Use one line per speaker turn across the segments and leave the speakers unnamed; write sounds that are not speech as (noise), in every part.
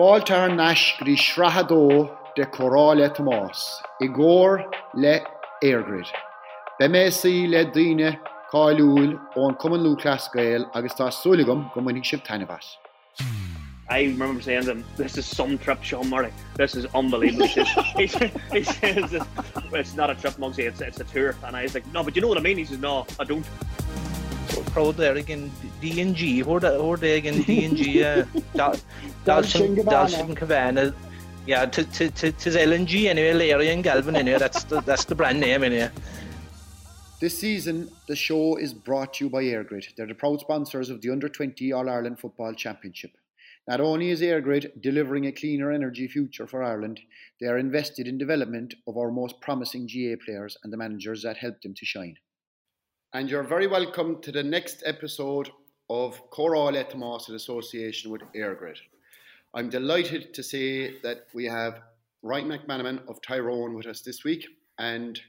Fáiltar neis rí srathadó de choráile Tomás, i ggóir le airgrid. Be mé sí le daine cáúil ón cuman lúclascail agus tá súlagam go munig sib tanhas.
I remember saying to him, "This is some trip, Sean Murray. This is unbelievable." he, says, (laughs) he says, "It's not a trip, Mugsy. It's it's a tour." And I was like, "No, but you know what I mean." He says, "No, I don't."
Pro er gin DNG hoor hoor de gin DNG Dalshin Cavanna yeah to to to to LNG anyway Larry and Galvin anyway that's the that's the brand name anyway
This season, the show is brought to you by EirGrid. They're the proud sponsors of the Under 20 All Ireland Football Championship. Not only is EirGrid delivering a cleaner energy future for Ireland, they are invested in development of our most promising GA players and the managers that help them to shine. And you're very welcome to the next episode of Comhrá le Tomás in association with EirGrid. I'm delighted to say that we have Ryan McMenamin of Tyrone with us this week. And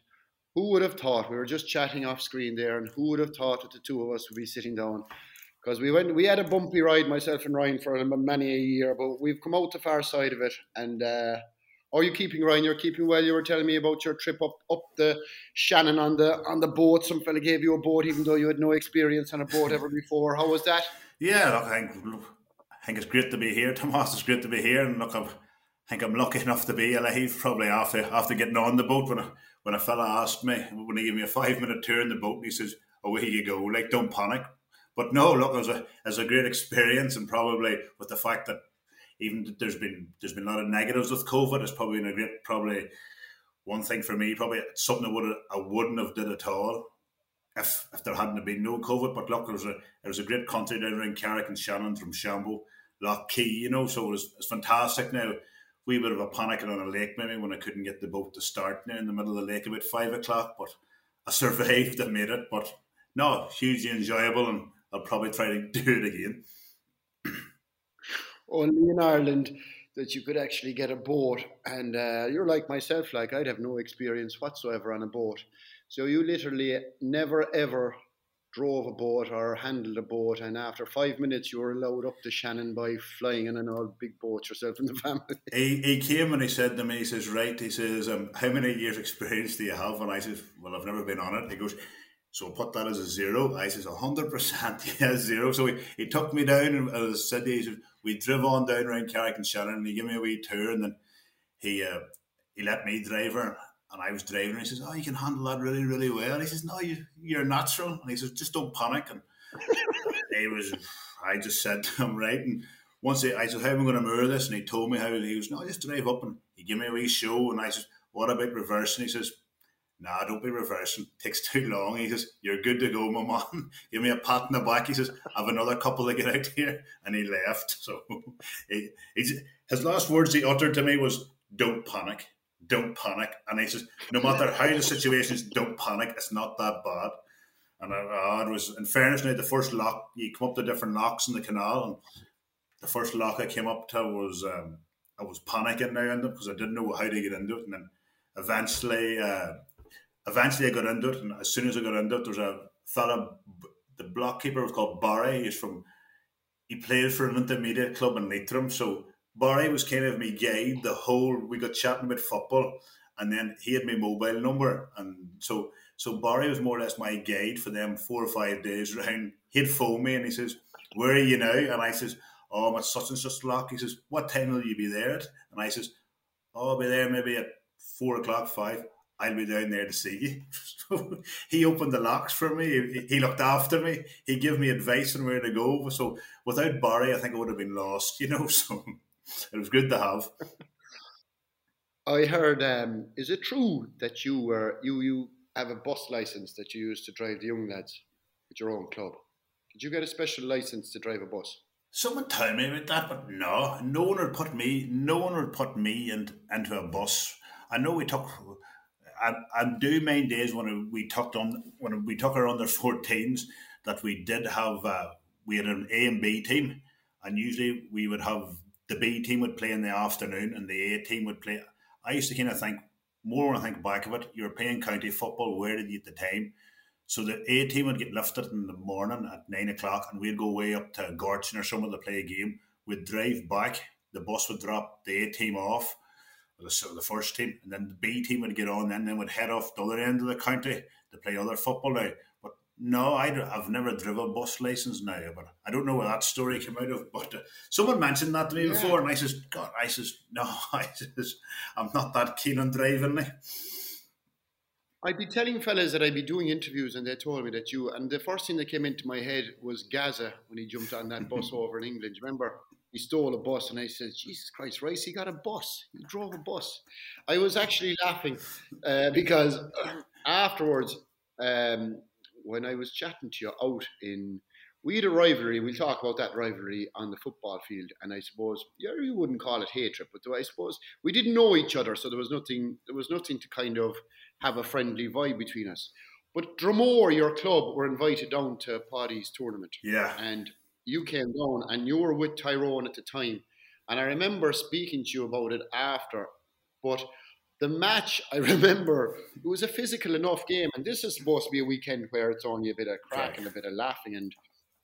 who would have thought we were just chatting off screen there, and who would have thought that the two of us would be sitting down? Because we went, we had a bumpy ride, myself and Ryan, for many a year, but we've come out the far side of it. And uh, are you keeping Ryan? You're keeping well. You were telling me about your trip up up the Shannon on the on the boat. Some fella gave you a boat, even though you had no experience on a boat ever before. How was that?
Yeah, look, I think, I think it's great to be here. Thomas, it's great to be here, and look, I've, I think I'm lucky enough to be alive. Probably after after getting on the boat when a when a fella asked me when he gave me a five minute tour in the boat, and he says, "Away you go, like don't panic." But no, look, it was a it was a great experience, and probably with the fact that even there's been there's been a lot of negatives with COVID. It's probably been a great probably one thing for me. Probably something I would I wouldn't have did at all if if there hadn't been no COVID. But look, there was a there was a great country down around Carrick-on-Shannon from Shambo, Lough Key, you know. So it was it's fantastic. Now we bit of a panic on a lake maybe when I couldn't get the boat to start now in the middle of the lake about five o'clock, but I (laughs) survived. I made it, but no, hugely enjoyable, and I'll probably try to (laughs) do it again
only in Ireland that you could actually get a boat. And uh, you're like myself, like I'd have no experience whatsoever on a boat. So you literally never ever drove a boat or handled a boat, and after five minutes, you were allowed up to Shannon by flying in an old big boat yourself and the family. (laughs)
He, he came and he said to me, he says, right, he says, um, how many years experience do you have? And I said, well, I've never been on it. He goes, so put that as a zero. I says, 100%, (laughs) yeah, zero. So he, he took me down and said, he said, we drove on down around Carrick-on-Shannon and he gave me a wee tour and then he uh, he let me drive her and I was driving and he says, Oh, you can handle that really, really well. And he says, No, you you're natural. And he says, just don't panic. And (laughs) he was I just said to him, right. And once he, I said, How am I gonna moor this? And he told me how he was, No, just drive up and he gave me a wee show and I said, What about reversing? He says, nah, don't be reversing. It takes (laughs) too long. He says, you're good to go, my man. (laughs) Give me a pat in the back. He says, I have another couple to get out here. And he left. (laughs) So he, his last words he uttered to me was, don't panic. Don't panic. And he says, no matter how the situation is, don't panic. It's not that bad. And uh, it was, in fairness, now the first lock, you come up to different locks in the canal. And the first lock I came up to was, um, I was panicking now in because I didn't know how to get into it. And then eventually, uh, eventually I got into it, and as soon as I got into it, there's a fella, the block keeper was called Barry. He's from, he played for an intermediate club in Leitrim. So Barry was kind of my guide the whole. We got chatting about football, and then he had my mobile number, and so so Barry was more or less my guide for them four or five days around. He'd phone me and he says, "Where are you now?" And I says, "Oh, I'm at such and such lock." He says, "What time will you be there at?" And I says, "Oh, I'll be there maybe at four o'clock, five. I'll be down there to see you. (laughs) He opened the locks for me. He, he looked after me. He gave me advice on where to go. So without Barry, I think I would have been lost, you know. (laughs) So it was good to have.
I heard. Um, is it true that you were you you have a bus license that you use to drive the young lads at your own club? Did you get a special license to drive a bus?
Someone told me about that, but no, no one would put me. No one would put me in, into a bus. I know we took I, I do mind days when we talked on when we took our under 14s that we did have uh, we had an A and B team, and usually we would have the B team would play in the afternoon and the A team would play. I used to kind of think more when I think back of it, you're playing county football. Where did you at the time? So the A team would get lifted in the morning at nine o'clock, and we'd go way up to Gortin or somewhere to play a game. We'd drive back the bus would drop the A team off, the, the first team, and then the B team would get on, and then would head off the other end of the county to play other football now. But no, I, have never driven a bus license now, but I don't know where that story came out of. (laughs) But uh, someone mentioned that to me yeah. before, and I says, God, I says, no, (laughs) I says, I'm not that keen on driving. Now.
I'd be telling fellas that I'd be doing interviews, and they told me that you. And the first thing that came into my head was Gaza when he jumped on that bus (laughs) over in England. Remember, he stole a bus, and I said, "Jesus Christ, Rice, he got a bus. He drove a bus." I was actually laughing uh, because afterwards, um, when I was chatting to you out in, we had a rivalry. We'll talk about that rivalry on the football field, and I suppose yeah, you wouldn't call it hatred, but I suppose we didn't know each other, so there was nothing. There was nothing to kind of have a friendly vibe between us. But Dromore, your club, were invited down to Paddy's tournament.
Yeah.
And you came down and you were with Tyrone at the time. And I remember speaking to you about it after. But the match, (laughs) I remember, it was a physical enough game. And this is supposed to be a weekend where it's only a bit of crack and a bit of laughing. And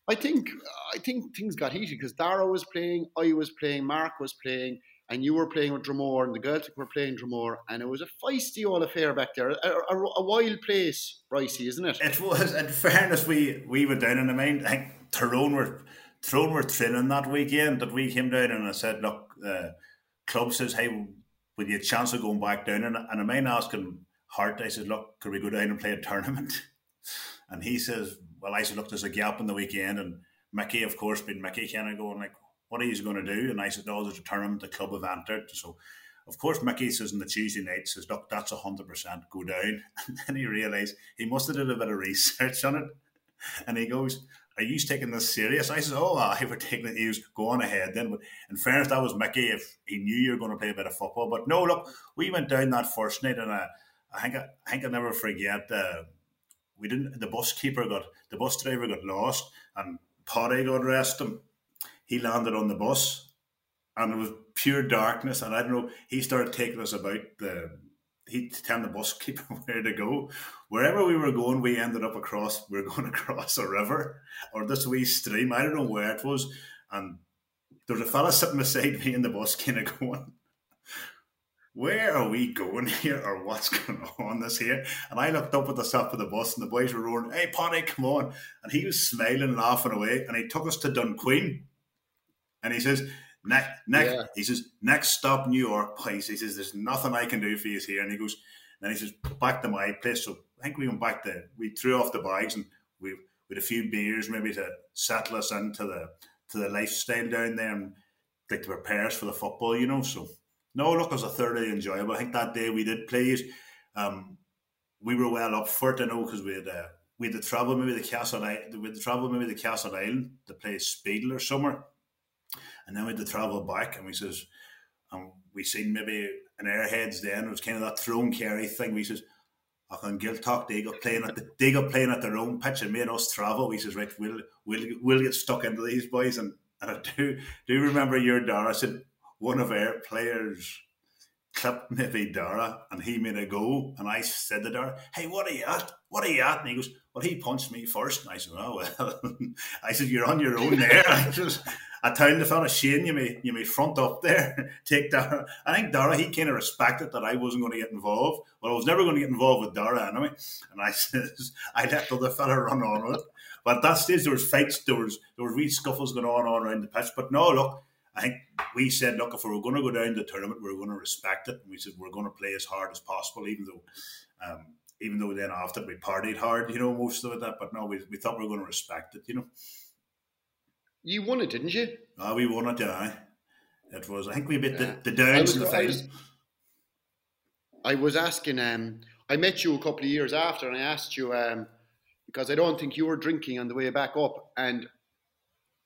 I think I think things got heated because Dara was playing, I was playing, Mark was playing and you were playing with Dromore, and the Gaeltacht were playing Dromore, and it was a feisty old affair back there. A, a, a wild place, Ricey, isn't it?
It was. In fairness, we we were down in the main. I think Tyrone were Tyrone were training that weekend. That we came down and I said, look, the club says, hey, with you a chance of going back down? And, and I mind asking Hart, I said, look, could we go down and play a tournament? (laughs) And he says, well, I said, look, there's a gap in the weekend, and Mickey, of course, being Mickey, kind of going like, what are you going to do? And I said, oh, there's a tournament the club have entered. So, of course, Mickey says on the Tuesday night, says, look, that's 100% go down. (laughs) And then he realised he must have did a bit of research on it. And he goes, are you taking this serious? (laughs) I said, oh, I were taking it. He was going ahead then. But in fairness, that was Mickey if he knew you were going to play a bit of football. But no, look, we went down that first night and I, I think I, I think I'll never forget uh, we didn't, the bus keeper got, the bus driver got lost and Paddy got arrested him he landed on the bus and it was pure darkness. And I don't know, he started taking us about the, he telling the bus (laughs) keeper where to go. Wherever we were going, we ended up across, we (laughs) were going across a river or this wee stream. I don't know where it was. And there was a fella sitting beside me in the bus (laughs) kind of going, where are we going here or what's going on this here? And I looked up at the top of the bus and the boys were roaring, hey, Paddy, come on. And he was smiling, laughing away. And he took us to Dunquin and he says, next, next, yeah. he says, next stop, New York place. He says, there's nothing I can do for you here. And he goes, and he says, back to my place. So I think we went back to, we threw off the bags and we, with a few beers maybe to settle us into the, to the lifestyle down there and like to prepare us for the football, you know. So, no, look, it was a thoroughly enjoyable. I think that day we did play. Um, we were well up for it, I know, because we had uh, we had to travel maybe the Castle we had to travel maybe the Castleisland to play Speedle or somewhere. And then we had to travel back, and we says, and we seen maybe an airheads then. It was kind of that Tyrone Kerry thing. We says, I can Gaeltacht, they got playing at the, they got playing at their own pitch and made us travel. We says, right, we'll we'll we'll get stuck into these boys. And, and I (laughs) do do remember your Dara said one of our players clipped maybe Dara and he made a go. And I said to Dara, Hey, what are you at? What are you at? And he goes, Well, he punched me first. And I said, Oh well (laughs) I said, You're on your own there. (laughs) I just I told the fella Shane, you may you may front up there, (laughs) take Dara. I think Dara he kind of respected that I wasn't going to get involved. Well, I was never going to get involved with Dara anyway. And I says I let the other fella run on with it. But at that stage there was fights, there was there was wee scuffles going on all around the pitch. But no, look, I think we said, look, if we were going to go down the tournament, we are going to respect it. And we said we're going to play as hard as possible, even though. Um, even though then after we partied hard, you know, most of it, that, but no, we, we thought we were going to respect it, you know.
You won it, didn't you?
Ah, we won it, yeah. It was. I think we beat yeah. the, the Downs in the final.
I was asking. Um, I met you a couple of years after, and I asked you um, because I don't think you were drinking on the way back up. And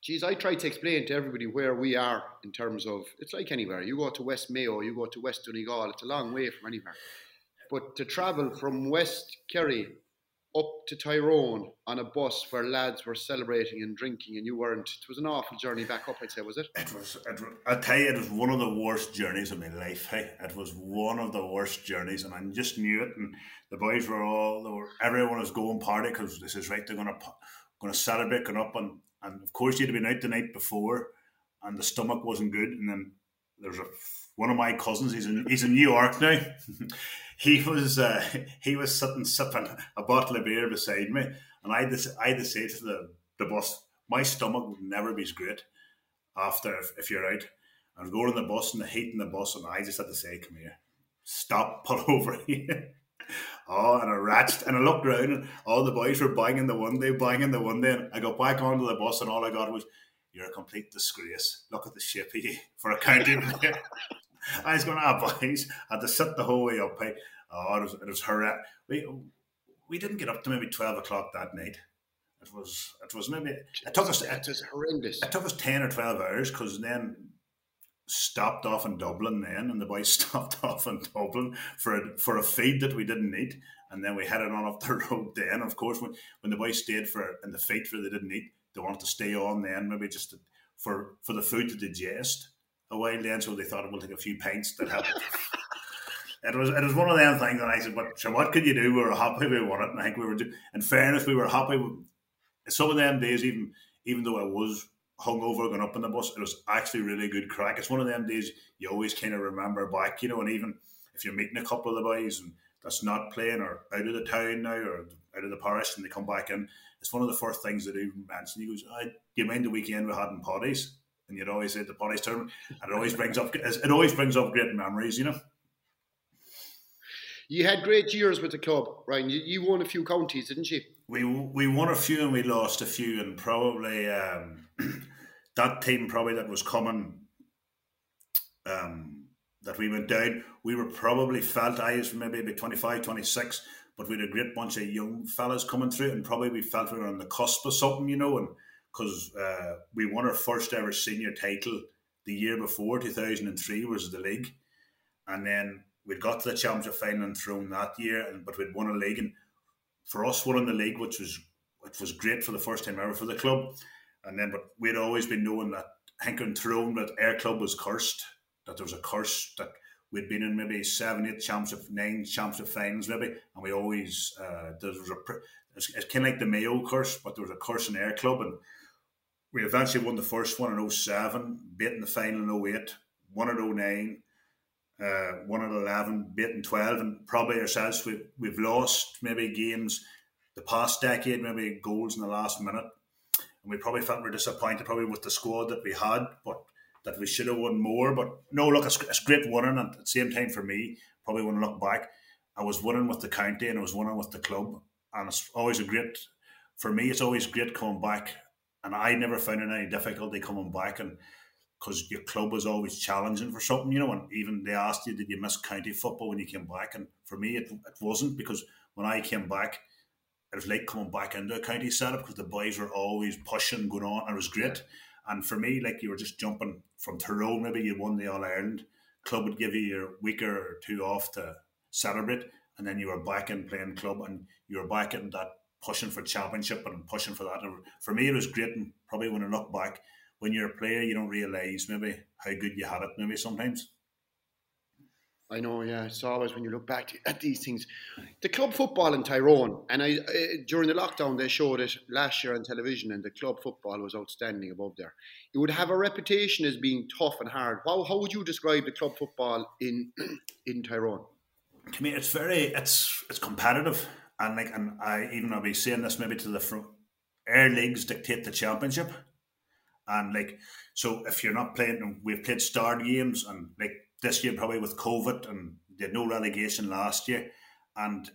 geez, I tried to explain to everybody where we are in terms of it's like anywhere. You go to West Mayo, you go to West Donegal. It's a long way from anywhere. But to travel from West Kerry up to Tyrone on a bus where lads were celebrating and drinking, and you weren't. It was an awful journey back up. I'd say, was it?
It was. It, I tell you, it was one of the worst journeys of my life. Hey, it was one of the worst journeys, and I just knew it. And the boys were all, were, everyone was going party because this is right. They're gonna going to celebrate, going up, and and of course you'd have been out the night before, and the stomach wasn't good, and then there's a one of my cousins. He's in he's in New York now. (laughs) he was uh, (laughs) he was sitting sipping a bottle of beer beside me, and I to, I to say to the the bus, my stomach would never be as great after if, if you're out. I was going on the bus and the heat in the bus, and I just had to say, "Come here, stop, (laughs) pull over here." oh, and I ratched and I looked around, and all the boys were banging the one day, banging the one day. And I got back onto the bus, and all I got was, "You're a complete disgrace. Look at the shape of you for a county (laughs) player." (laughs) I was going, "Ah, boys," (laughs) I had to sit the whole way up. Hey, oh, it was it was horrendous. We we didn't get up to maybe twelve o'clock that night. It was it was maybe it took us
it was horrendous.
It took us ten or twelve hours because then stopped off in Dublin then, and the boys (laughs) stopped off in Dublin for a, for a feed that we didn't eat, and then we headed on up the road. Then, of course, when, when the boys stayed for in the feed for they didn't eat, they wanted to stay on then maybe just to, for for the food to digest a while then, so they thought it would take a few pints that helped. (laughs) it was it was one of them things, and I said, "But so what could you do? We were happy we won it, and I think we were. Do- in fairness, we were happy. With- Some of them days, even even though I was hungover going up in the bus, it was actually really good crack. It's one of them days you always kind of remember back, you know. And even if you're meeting a couple of the boys and that's not playing or out of the town now or out of the parish, and they come back in, it's one of the first things that do mention. He goes, "I do you mind the weekend we had in potties?" And you'd always say the potties tournament, and it always brings up it always brings up great memories, you know.
You had great years with the club, Ryan. You, you won a few counties, didn't you?
We we won a few and we lost a few, and probably um, (clears throat) that team probably that was coming um, that we went down. We were probably felt I was maybe about 25, 26, but we had a great bunch of young fellas coming through, and probably we felt we were on the cusp of something, you know, and because uh, we won our first ever senior title the year before, 2003, was the league, and then we'd got to the championship final and thrown that year, and but we'd won a league, and for us winning the league, which was it was great for the first time ever for the club, and then but we'd always been knowing that Hinker and Tyrone that Ayr Club was cursed, that there was a curse that we'd been in maybe seven, eight championship, nine championship finals maybe, and we always uh, there was a it's, it's kind of like the Mayo curse, but there was a curse in Ayr Club, and we eventually won the first one in 07, beat in the final in 08, won in 09 uh, one at eleven, beaten in twelve, and probably ourselves we we've lost maybe games the past decade, maybe goals in the last minute, and we probably felt we're disappointed probably with the squad that we had, but that we should have won more. But no, look, it's, it's great winning, and at the same time for me, probably when I look back, I was winning with the county and I was winning with the club, and it's always a great for me. It's always great coming back, and I never found any difficulty coming back and because your club was always challenging for something, you know. And even they asked you, did you miss county football when you came back? And for me, it, it wasn't because when I came back, it was like coming back into a county setup because the boys were always pushing, going on, and it was great. And for me, like you were just jumping from Tyrone, maybe you won the All Ireland. Club would give you your week or two off to celebrate, and then you were back in playing club, and you were back in that pushing for championship and pushing for that. And for me, it was great, and probably when I look back, when you're a player, you don't realise maybe how good you had it. Maybe sometimes.
I know, yeah. It's always when you look back at these things. The club football in Tyrone, and I, uh, during the lockdown, they showed it last year on television, and the club football was outstanding above there. It would have a reputation as being tough and hard. How, how would you describe the club football in (clears throat) in Tyrone?
To me, it's very it's it's competitive, and like, and I even I'll be saying this maybe to the front. Air leagues dictate the championship and like, so if you're not playing, we've played star games, and like this year probably with COVID, and they had no relegation last year, and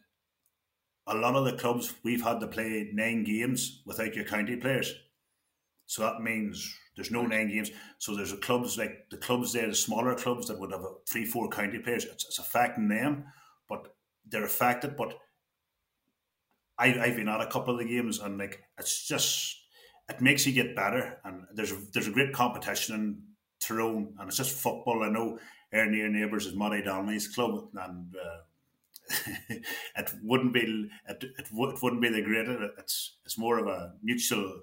a lot of the clubs we've had to play nine games without your county players. So that means there's no nine games. So there's a clubs like the clubs there, the smaller clubs that would have a three, four county players. It's, it's affecting them, but they're affected. But I, I've been at a couple of the games, and like it's just it makes you get better. And there's a, there's a great competition in Tyrone, and it's just football. I know our near neighbours is Murray Donnelly's club, and uh, (laughs) it wouldn't be it, it, it, wouldn't be the greater. It's it's more of a mutual.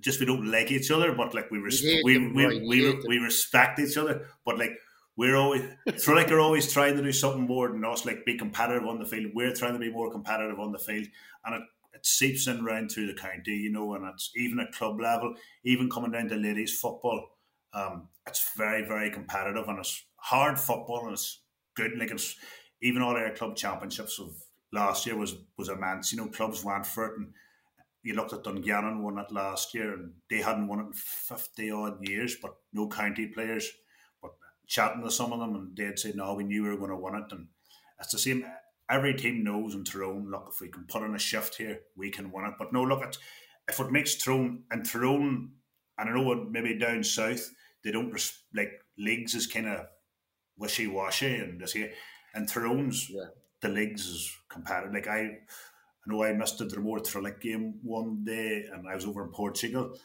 Just we don't like each other, but like we res- we, we, we, we, we respect each other. But like we're always like they're always trying to do something more than us, like be competitive on the field. We're trying to be more competitive on the field, and it it seeps in round through the county, you know, and it's even at club level, even coming down to ladies football. Um, it's very, very competitive and it's hard football and it's good. Like it's even all our club championships of last year was was immense. You know, clubs went for it, and you looked at Dungannon won it last year, and they hadn't won it in fifty odd years, but no county players. Chatting to some of them, and they'd say, "No, we knew we were going to win it," and it's the same. Every team knows in Tyrone, look, if we can put in a shift here, we can win it. But no, look at if it makes Tyrone and Tyrone, and I know what maybe down south they don't like leagues is kind of wishy washy and this here, and Tyrone's yeah. the leagues is competitive. Like I, I know I missed the Dromore Trillick game one day, and I was over in Portugal.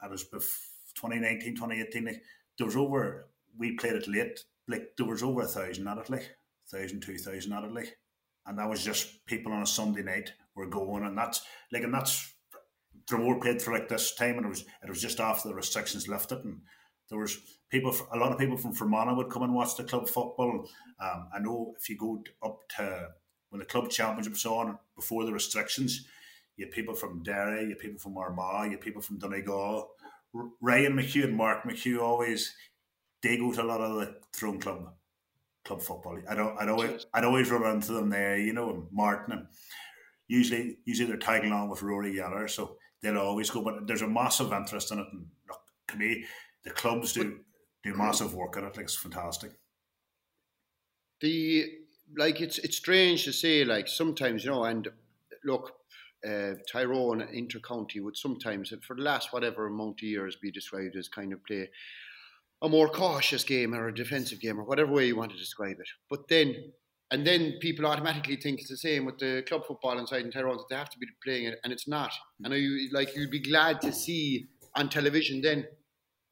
I was 2019, 2018. Like there was over. We played it late. Like there was over a thousand at it, like thousand, two thousand at it, like, and that was just people on a Sunday night were going, and that's like, and that's Dromore played for like this time, and it was it was just after the restrictions lifted, and there was people, a lot of people from Fermanagh would come and watch the club football. Um, I know if you go up to when the club championships on before the restrictions, you had people from Derry, you had people from Armagh, you had people from Donegal. Ryan McHugh and Mark McHugh always they go to a lot of the Tyrone Club club football. I'd, I'd always I'd always run into them there, you know, and Martin and usually usually they're tagging along with Rory Yeller, so they'll always go. But there's a massive interest in it, and look, to me, the clubs do do massive work at it. Like it's fantastic.
The like it's it's strange to say like sometimes you know and look uh, Tyrone intercounty would sometimes for the last whatever amount of years be described as kind of play a more cautious game or a defensive game or whatever way you want to describe it. But then and then people automatically think it's the same with the club football inside in Tyrone that they have to be playing it and it's not. And you like you'd be glad to see on television then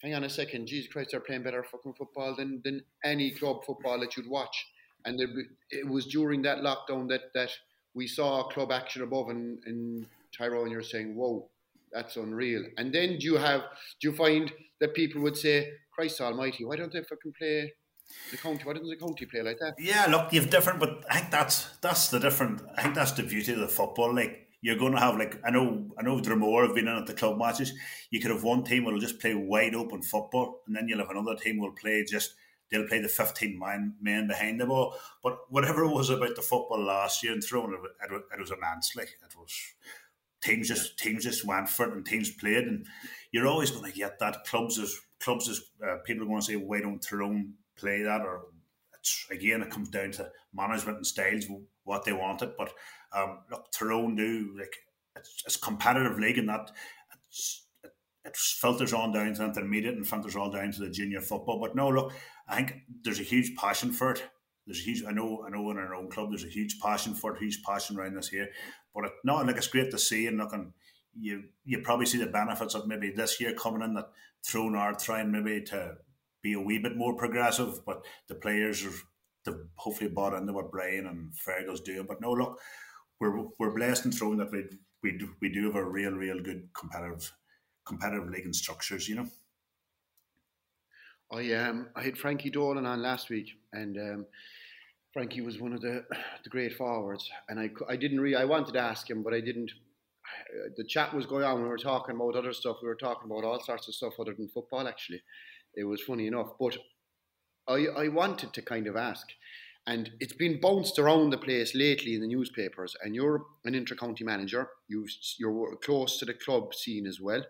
hang on a second, Jesus Christ, they're playing better fucking football than, than any club football that you'd watch. And there, it was during that lockdown that, that we saw club action above in, in Tyrone. You're saying, whoa, that's unreal. And then do you have, do you find that people would say, Christ Almighty, why don't they fucking play the county? Why doesn't the county play like that?
Yeah, look, you've different, but I think that's that's the different. I think that's the beauty of the football. Like you're going to have like I know I know Dromore have been in at the club matches. You could have one team will just play wide open football, and then you'll have another team will play just they'll play the 15 man, men behind the ball. But whatever it was about the football last year and throwing it, it, it was immense. Like it was teams just teams just went for it and teams played, and you're always going to get that. Clubs is clubs is uh, people are going to say why don't Tyrone play that or it's again it comes down to management and styles what they wanted. But um, look, Tyrone do like it's, it's competitive league and that it, it filters on down to intermediate and filters all down to the junior football. But no, look, I think there's a huge passion for it. There's a huge. I know. I know in our own club, there's a huge passion for it. Huge passion around this here. But it, no, like it's great to see and looking. You you probably see the benefits of maybe this year coming in that Tyrone are trying maybe to be a wee bit more progressive, but the players are they've hopefully bought into what Brian and Fergal's doing. But no, look, we're we're blessed and thrown that we we do, we do have a real real good competitive competitive league and structures, you know.
I um I had Frankie Dolan on last week, and um, Frankie was one of the the great forwards, and I I didn't really I wanted to ask him, but I didn't. The chat was going on. We were talking about other stuff. We were talking about all sorts of stuff other than football. Actually, it was funny enough. But I, I wanted to kind of ask, and it's been bounced around the place lately in the newspapers. And you're an inter-county manager. You you're close to the club scene as well.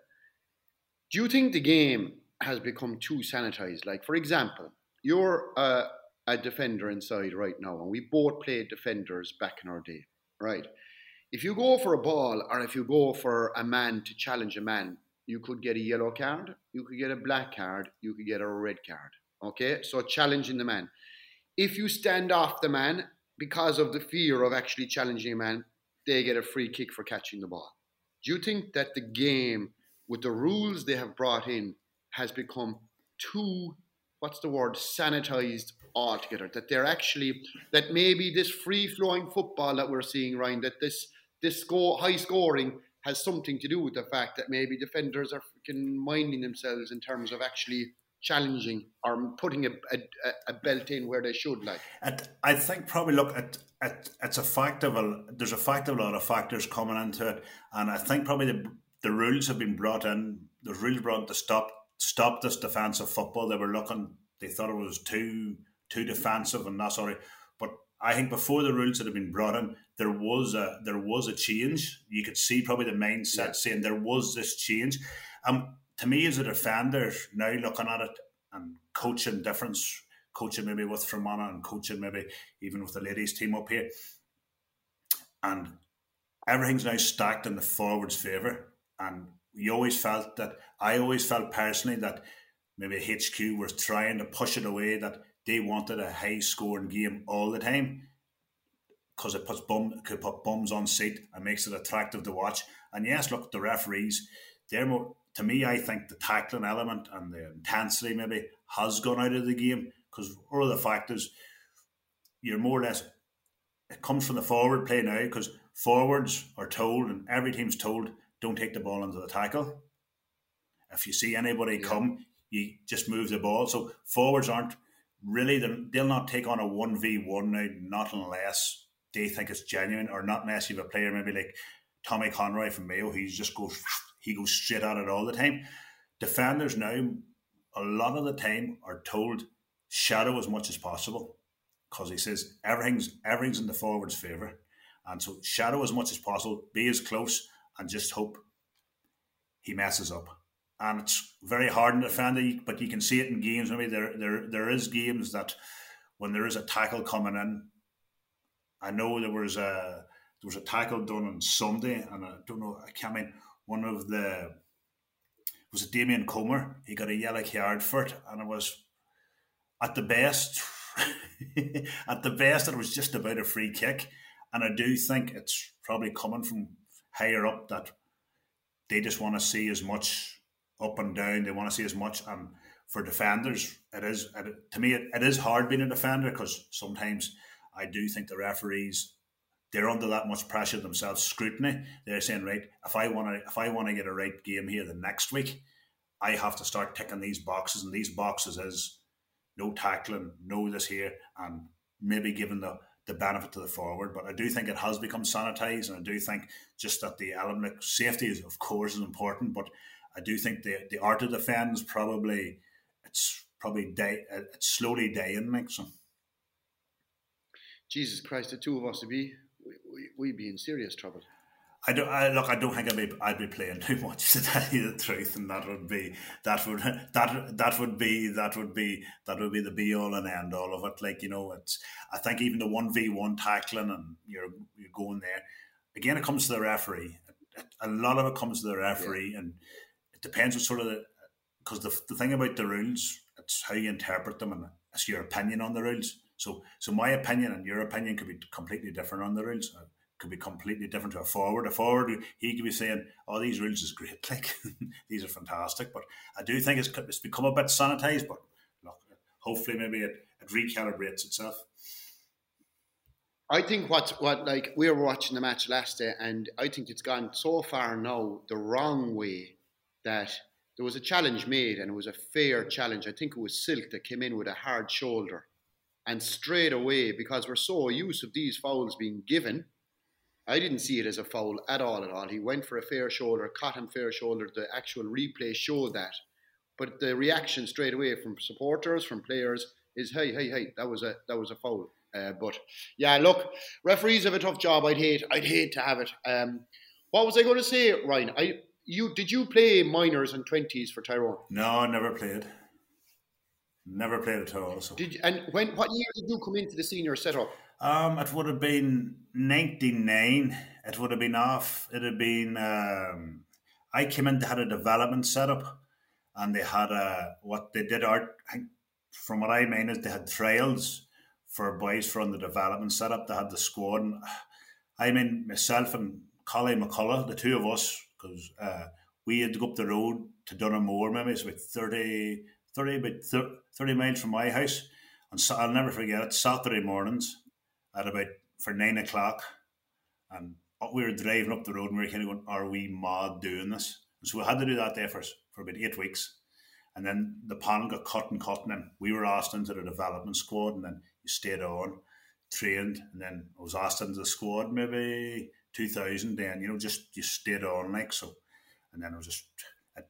Do you think the game has become too sanitized? Like, for example, you're a, a defender inside right now, and we both played defenders back in our day, right? If you go for a ball, or if you go for a man to challenge a man, you could get a yellow card, you could get a black card, you could get a red card Okay, so challenging the man. If you stand off the man because of the fear of actually challenging a man, they get a free kick for catching the ball. Do you think that the game, with the rules they have brought in, has become too, what's the word, sanitized altogether? That they're actually, that maybe this free flowing football that we're seeing, Ryan, that this this score, high scoring has something to do with the fact that maybe defenders are freaking minding themselves in terms of actually challenging or putting a, a, a, belt in where they should like
i think probably look at, at it's a fact of a there's a fact of a lot of factors coming into it and i think probably the, the rules have been brought in the rules brought to stop stop this defensive football. They were looking, they thought it was too too defensive and that sort of. But I think before the rules had been brought in, there was a there was a change. You could see probably the mindset yeah. saying there was this change. Um, to me as a defender now looking at it and coaching difference, coaching maybe with Fermanagh and coaching maybe even with the ladies team up here, and everything's now stacked in the forwards' favour. And you always felt that I always felt personally that maybe HQ was trying to push it away that they wanted a high scoring game all the time because it puts bum could put bums on seat and makes it attractive to watch. And yes, look, the referees, they're more to me. I think the tackling element and the intensity maybe has gone out of the game because all of the factors you're more or less it comes from the forward play now because forwards are told and every team's told don't take the ball into the tackle. If you see anybody yeah. come, you just move the ball. So forwards aren't really they'll not take on a one v one now, not unless they think it's genuine, or not unless you have a player maybe like Tommy Conroy from Mayo, he just goes (laughs) he goes straight at it all the time. Defenders now, a lot of the time, are told shadow as much as possible because he says everything's everything's in the forward's favour, and so shadow as much as possible, be as close, and just hope he messes up and it's very hard in the defender. But you can see it in games. Maybe there there there is games that when there is a tackle coming in. I know there was a there was a tackle done on Sunday, and I don't know. I can't mean one of the was it Damien Comer. He got a yellow card for it, and it was at the best. (laughs) at the best, it was just about a free kick, and I do think it's probably coming from higher up that they just want to see as much up and down. They want to see as much. And for defenders, it is it, to me it, it is hard being a defender because sometimes I do think the referees they're under that much pressure themselves, scrutiny. They're saying, right, if I want to if I want to get a right game here the next week, I have to start ticking these boxes, and these boxes is no tackling, no this here, and maybe giving the the benefit to the forward. But I do think it has become sanitized, and I do think just that the element safety is, of course, is important, but I do think the the art of defence probably it's probably day it's slowly dying, like.
Jesus Christ, the two of us would be we we be in serious trouble.
I don't I, look. I don't think I'd be I'd be playing too much to tell you the truth, and that would be that would that that would be that would be that would be the be all and end all of it. Like you know, it's I think even the one v one tackling and you're you're going there again. It comes to the referee. A lot of it comes to the referee, yeah. and it depends what sort of because the, the thing about the rules, it's how you interpret them and it's your opinion on the rules. So, so my opinion and your opinion could be completely different on the rules. Could be completely different to a forward. A forward, he could be saying, "Oh, these rules is great, (laughs) like these are fantastic." But I do think it's, it's become a bit sanitized. But look, hopefully, maybe it, it recalibrates itself.
I think what what like we were watching the match last day, and I think it's gone so far now the wrong way that there was a challenge made and it was a fair challenge. I think it was Silk that came in with a hard shoulder. And straight away, because we're so used to these fouls being given, I didn't see it as a foul at all at all. He went for a fair shoulder, caught him fair shoulder. The actual replay showed that. But the reaction straight away from supporters, from players, is hey, hey, hey, that was a that was a foul. Uh, but yeah, look, referees have a tough job. I'd hate, I'd hate to have it. Um, what was I going to say, Ryan? I you did you play minors and twenties for Tyrone?
No, I never played. Never played at all. So.
Did you, and when what year did you come into the senior setup?
Um, it would have been ninety nine. It would have been off. It had been. Um, I came in. They had a development setup, and they had a what they did. Art from what I mean is they had trials for boys from the development setup. They had the squad. And, I mean myself and Collie McCullough, the two of us because uh, we had to go up the road to Dunamore, maybe it's about 30, 30, about 30 miles from my house. And so I'll never forget it, Saturday mornings at about for nine o'clock. And uh, we were driving up the road and we were kind of going, Are we mad doing this? And so we had to do that there for, for about eight weeks. And then the panel got cut and cut, and then we were asked into the development squad, and then you stayed on, trained, and then I was asked into the squad maybe 2000 then you know just you stayed on like so and then it was just it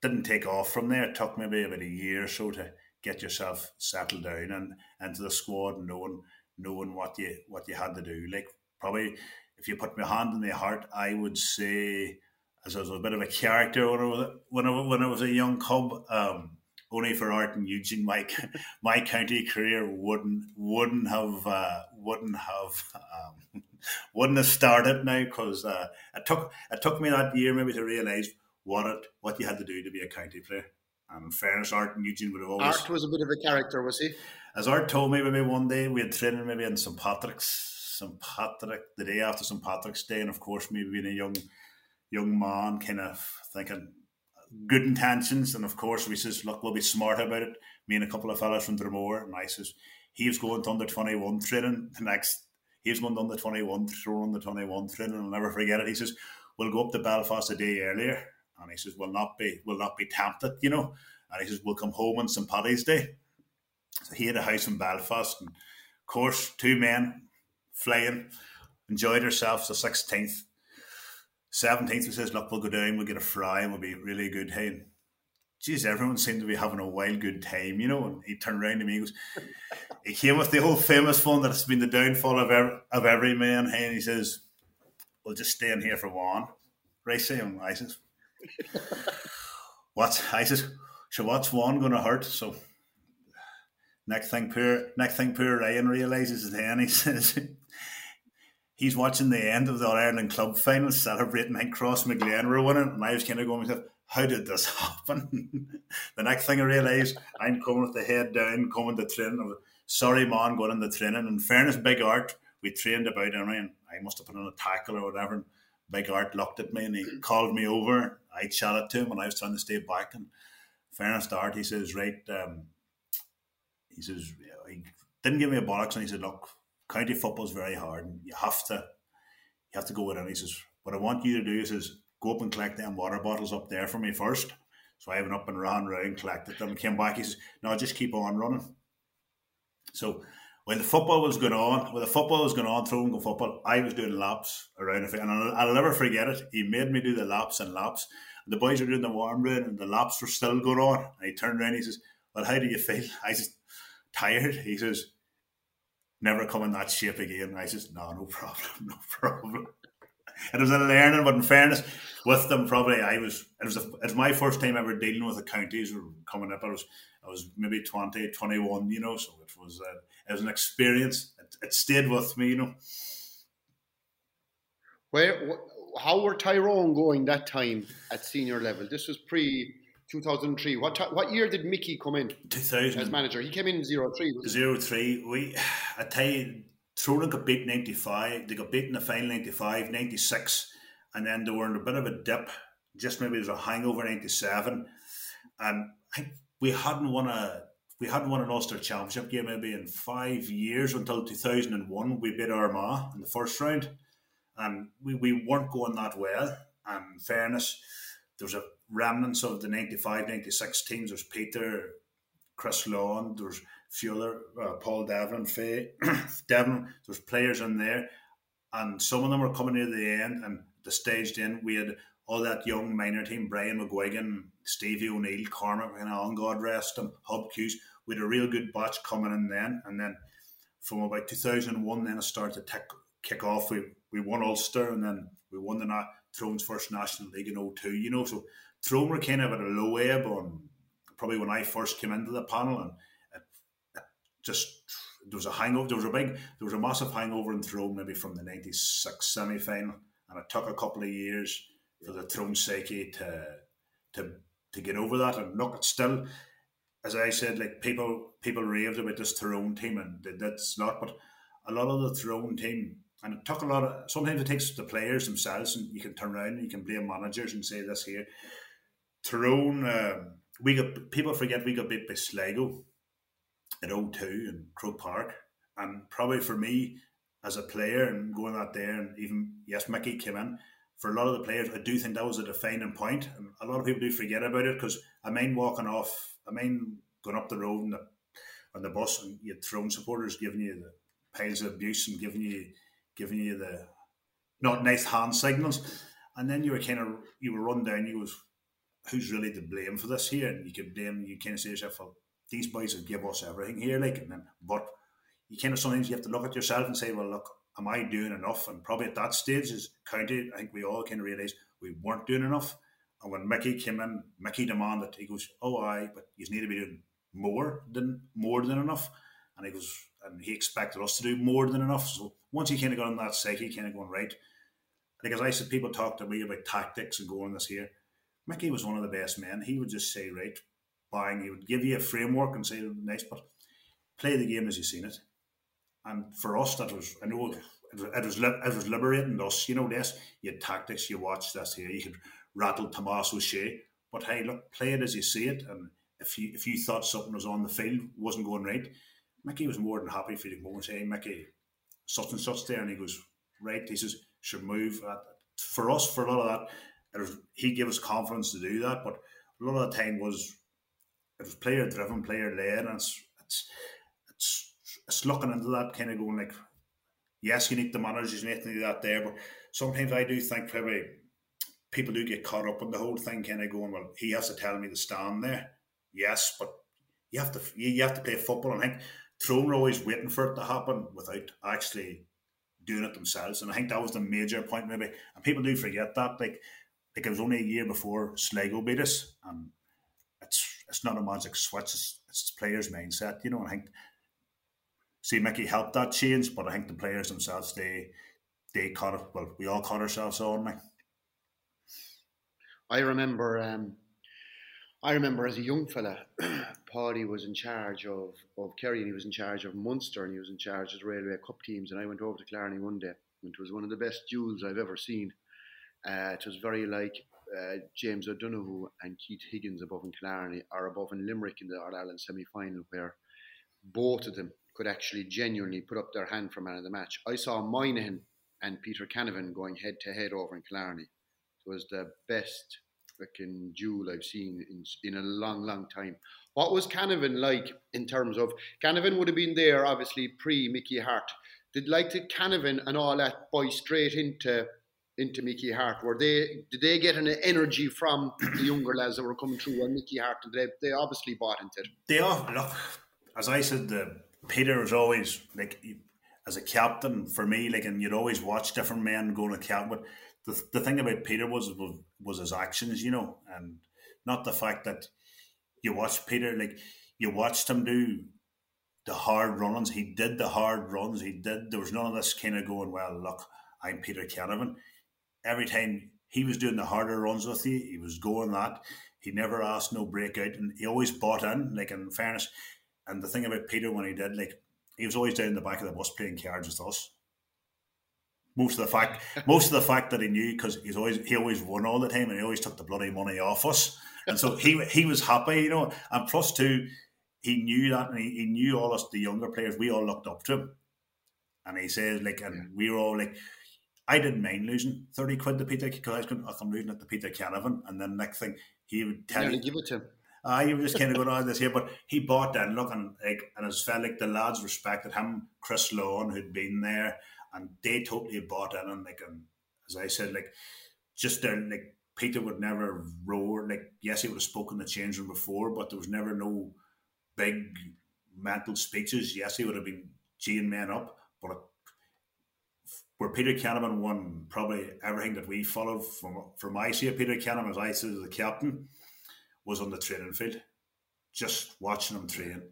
didn't take off from there. It took maybe about a year or so to get yourself settled down and into the squad, and knowing knowing what you what you had to do. Like probably, if you put my hand in my heart, I would say as I was a bit of a character when I was when I, when I was a young cub. Um, only for Art and Eugene, my (laughs) my county career wouldn't wouldn't have uh, wouldn't have um, (laughs) wouldn't have started now because uh, it took it took me that year maybe to realise what it what you had to do to be a county player. And fairness, Art and Eugene would have always.
Art was a bit of a character, was he?
As Art told me maybe one day we had training maybe in St Patrick's, St Patrick the day after St Patrick's Day, and of course maybe being a young young man, kind of thinking good intentions, and of course we says, look, we'll be smart about it. Me and a couple of fellas from Dromore, and I says he was going to under twenty one training the next. He was going to under twenty one, throwing the twenty one training. I'll never forget it. He says we'll go up to Belfast a day earlier and he says, we'll not be, we'll not be tempted," you know. And he says, "We'll come home on St Paddy's Day." So he had a house in Belfast, and of course, two men flying, enjoyed ourselves the sixteenth, seventeenth. He says, "Look, we'll go down, we'll get a fry, and we'll be really good." Hey, geez, everyone seemed to be having a wild good time, you know. And he turned around to me, he goes, (laughs) he came with the whole famous one that has been the downfall of every, of every man. Hey, and he says, "We'll just stay in here for one." Right, and um, I says, (laughs) what I says, so what's one going to hurt? So next thing, poor next thing, poor Ryan realizes then he (laughs) says he's watching the end of the Ireland Club final, celebrating and Crossmaglen were winning, and I was kind of going myself. How did this (laughs) happen? the next thing I realise, I'm coming with the head down, coming to training. Sorry, man, going in the training. In fairness, big art, we trained about, and I must have put on a tackle or whatever. Big Art looked at me and he (clears throat) called me over. I chatted to him and I was trying to stay back. And fairness to Art, he says, right, um, he says, he didn't give me a bollocks and he said, look, county football's very hard and you have to, you have to go with it. And he says, what I want you to do is, is go up and collect them water bottles up there for me first. So I went up and ran around, collected them, came back. He says, no, just keep on running. So when the football was going on, when the football was going on, throwing go football, I was doing laps around the field, and I'll, I'll, never forget it. He made me do the laps and laps. And the boys were doing the warm run, and the laps were still going on. And he turned around, and he says, "Well, how do you feel?" (laughs) I said, "Tired." He says, "Never come in that shape again." I says, "No, no problem, (laughs) no problem." it was a learning, but in fairness, with them, probably I was. It was, a, it was my first time ever dealing with the counties or coming up. I was, I was maybe 20, 21, you know, so it was. Uh, it was an experience. It, it stayed with me, you know.
Where, how were Tyrone going that time at senior level? This was pre 2003. What what year did Mickey come in?
2000
as manager. He came in 03.
03. We, I tell you, Tyrone got beat 95. They got beat in the final 95, 96, and then they were in a bit of a dip. Just maybe there was a hangover 97, and I, we hadn't won a we hadn't won an Ulster Championship game maybe in five years until 2001. We beat Armagh in the first round, and we, we weren't going that well. And in fairness, there was a remnants of the 95 96 teams. There's Peter, Chris Lawn, there's other, uh, Paul Devlin, Faye, (coughs) Devlin, there's players in there, and some of them were coming near the end and the staged in. We had all that young minor team, Brian McGuigan, Stevie O'Neill, Cormac and on God rest them, Hub Hughes. We had a real good batch coming in then. And then from about 2001, then it started to tick, kick off. We, we won Ulster and then we won the Na- Tyrone's First National League in 02, you know. So Tyrone were kind of at a low ebb on probably when I first came into the panel and it, it just there was a hangover. There was a big, there was a massive hangover in Tyrone maybe from the '96 semi final, and it took a couple of years for the Tyrone psyche to to to get over that. And look, it's still, as I said, like people people raved about this Tyrone team, and that's not. But a lot of the Tyrone team, and it took a lot of. Sometimes it takes the players themselves, and you can turn around and you can blame managers and say this here. Tyrone, um, we got people forget we got beat by Sligo at 02 in Croke Park, and probably for me as a player and going out there, and even yes, Mickey came in. For a lot of the players, I do think that was a defining point, and a lot of people do forget about it because I mean walking off, I mean going up the road and the, on the bus, and you had Tyrone supporters giving you the piles of abuse and giving you giving you the not nice hand signals, and then you were kind of you were run down. You was who's really to blame for this here? And you can blame, you kind of say yourself, well, these boys have give us everything here, like, and then, but you kind of sometimes you have to look at yourself and say, well, look, am I doing enough? And probably at that stage as county, I think we all kind of realised we weren't doing enough. And when Mickey came in, Mickey demanded, he goes, oh, I, but you need to be doing more than more than enough. And he goes, and he expected us to do more than enough. So once he kind of got on that psyche, kind of going, right. Like as I said, people talk to me about tactics and going this here. Mickey was one of the best men. He would just say, right, bang, he would give you a framework and say, nice, but play the game as you've seen it. And for us, that was, I know it was, it was, liberating us, you know, this, you had tactics, you watched this here, you could rattle Tomás Ó Sé, but hey, look, play it as you see it. And if you if you thought something was on the field, wasn't going right, Mickey was more than happy for you to go and say, hey, Mickey, such and such there. And he goes, right, he says, should move. For us, for a lot of that, was, he gave us confidence to do that, but a lot of the time was it was player driven, player led, and it's, it's it's it's looking into that kind of going like, yes, you need the managers, you need to do that there, but sometimes I do think probably people do get caught up in the whole thing, kind of going, well, he has to tell me to stand there, yes, but you have to you have to play football, and I think Tyrone are always waiting for it to happen without actually doing it themselves, and I think that was the major point maybe, and people do forget that like. Like it was only a year before Sligo beat us, and it's it's not a magic switch. It's, it's the players' mindset, you know. I think see Mickey helped that change, but I think the players themselves they they caught it. Well, we all caught ourselves on. Like.
I remember, um, I remember as a young fella, (clears throat) Páidí was in charge of of Kerry, and he was in charge of Munster, and he was in charge of the Railway Cup teams. And I went over to Killarney one day, and it was one of the best duels I've ever seen. Uh, it was very like uh, James O'Donoghue and Keith Higgins above in Killarney are above in Limerick in the All Ireland semi final, where both of them could actually genuinely put up their hand for man of the match. I saw Moynihan and Peter Canavan going head to head over in Killarney. It was the best freaking duel I've seen in, in a long, long time. What was Canavan like in terms of Canavan would have been there obviously pre Mickey Harte. Did like to Canavan and all that boy straight into into Mickey Harte? Were they did they get an energy from the younger lads that were coming through on Mickey Harte? They they obviously bought into it.
They are look, as I said, the Peter was always like as a captain for me, like, and you'd always watch different men going to captain. But the, the thing about Peter was, was was his actions, you know, and not the fact that you watched Peter like you watched him do the hard runs. He did the hard runs. He did. There was none of this kind of going. Well, look, I'm Peter Canavan every time he was doing the harder runs with you, he was going that. He never asked no breakout, and he always bought in. Like in fairness, and the thing about Peter when he did, like he was always down the back of the bus playing cards with us. Most of the fact, (laughs) most of the fact that he knew because he's always he always won all the time, and he always took the bloody money off us, and so he he was happy, you know. And plus two, he knew that, and he, he knew all us the younger players. We all looked up to him, and he says like, and we were all like I didn't mind losing 30 quid to Peter because I was going, I'm losing it to Peter Canavan. And then next thing, he would tell
yeah,
you.
give it to him.
Uh, he was just kind of going (laughs) on this here, but he bought that look and like, and it felt like the lads respected him, Chris Lawn, who'd been there, and they totally bought in. And like, and as I said, like, just there, like, Peter would never roar. Like, yes, he would have spoken the change room before, but there was never no big mental speeches. Yes, he would have been geeing men up, but where Peter Canavan won probably everything that we followed from from my side. Peter Canavan, as I said, as the captain, was on the training field, just watching him train,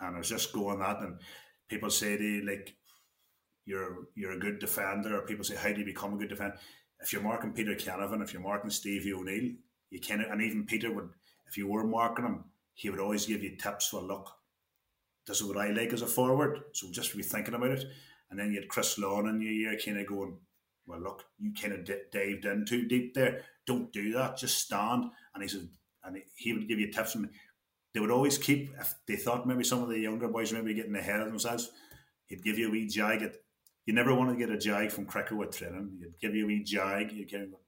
and I was just going that. And people say to you like, "You're you're a good defender," or people say, "How do you become a good defender?" If you're marking Peter Canavan, if you're marking Stevie O'Neill, you can, and even Peter would, if you were marking him, he would always give you tips. Well, look, this is what I like as a forward, so just be thinking about it and then you had Chris Lawn in your year kind of going, well, look, you kind of d- dived in too deep there. Don't do that. Just stand. And he said, and he would give you tips. And they would always keep, if they thought maybe some of the younger boys were maybe getting ahead of themselves, he'd give you a wee jag. At, you never want to get a jag from cricket with training. He'd give you a wee jag. You kind of go,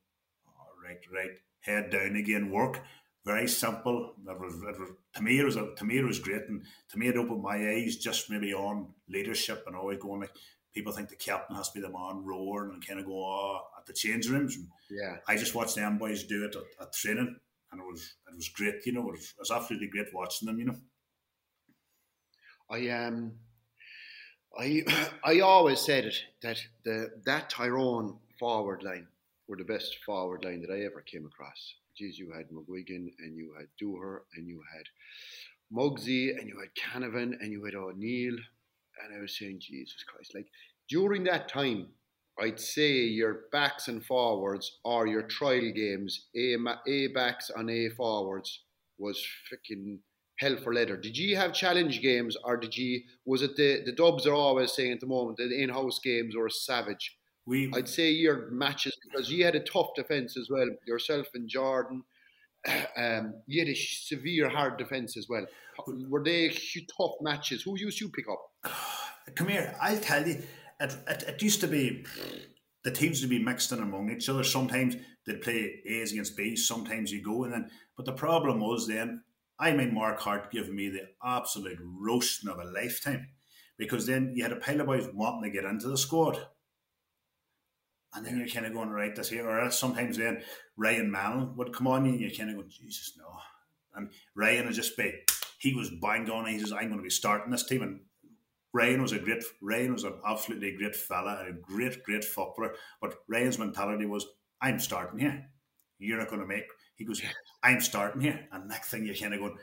oh, right, right, head down again, work. Very simple. It was, it was, to me, it was a, to me it was great, and to me it opened my eyes just maybe on leadership and always going like, people think the captain has to be the man roaring and kind of go oh, at the change rooms. And
yeah,
I just watch them boys do it at, at training, and it was it was great. You know, it was, it was absolutely great watching them. You know,
I um, I (coughs) I always said it that the that Tyrone forward line were the best forward line that I ever came across. Geez, you had McGuigan and you had Dooher and you had Mugsy and you had Canavan and you had O'Neill. And I was saying, Jesus Christ, like during that time, I'd say your backs and forwards or your trial games, A, A backs on A forwards was freaking hell for leather. Did you have challenge games or did you, was it the, the Dubs are always saying at the moment that in house games were savage?
We
I'd say your matches because you had a tough defence as well, yourself and Jordan. (clears throat) Um, you had a severe hard defence as well. Were they tough matches? Who used you pick up? (sighs)
come here. I'll tell you, it, it, it used to be (sniffs) the teams to be mixed in among each other. Sometimes they'd play A's against B's. Sometimes you go and then, but the problem was then I mean Mark Harte giving me the absolute roasting of a lifetime because then you had a pile of boys wanting to get into the squad. And then you're kind of going, right, this here. Or sometimes then Ryan Mellon would come on you and you're kind of going, Jesus, no. And Ryan would just be, he was bang on. He says, I'm going to be starting this team. And Ryan was a great, Ryan was an absolutely great fella, a great, great footballer. But Ryan's mentality was, I'm starting here. You're not going to make. He goes, I'm starting here. And next thing you're kind of going,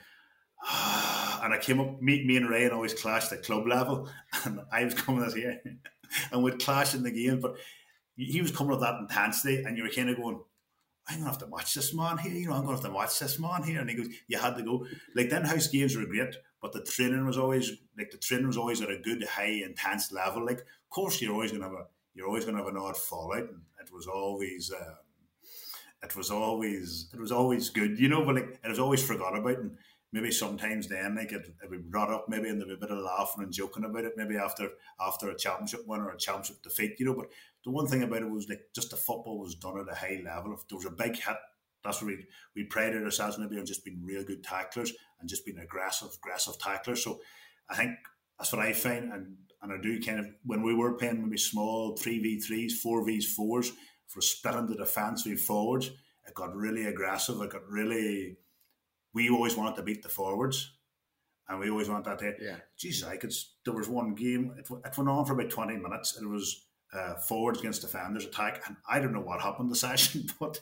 ah. and I came up, me, me and Ryan always clashed at club level, (laughs) and I was coming as here, (laughs) and we'd clash in the game. But he was coming with that intensity, and you were kind of going, I'm gonna have to watch this man here. You know, I'm gonna have to watch this man here. And he goes, you had to go. Like then house games were great, but the training was always like the training was always at a good, high, intense level. Like, of course, you're always gonna have a you're always gonna have an odd fallout, and it was always. Um, it was always it was always good, you know, but like it was always forgot about and maybe sometimes then like it, it would be brought up maybe and there'd be a bit of laughing and joking about it, maybe after after a championship win or a championship defeat, you know. But the one thing about it was like just the football was done at a high level. If there was a big hit, that's what we we prided ourselves maybe on just being real good tacklers and just being aggressive, aggressive tacklers. So I think that's what I find and and I do kind of when we were playing maybe small three v threes, four v's fours for splitting the defence we forwards, it got really aggressive. It got really. We always wanted to beat the forwards, and we always wanted that to.
Yeah.
Jesus, I could. There was one game. It, it went on for about twenty minutes. It was uh, forwards against defenders attack, and I don't know what happened the session, (laughs) but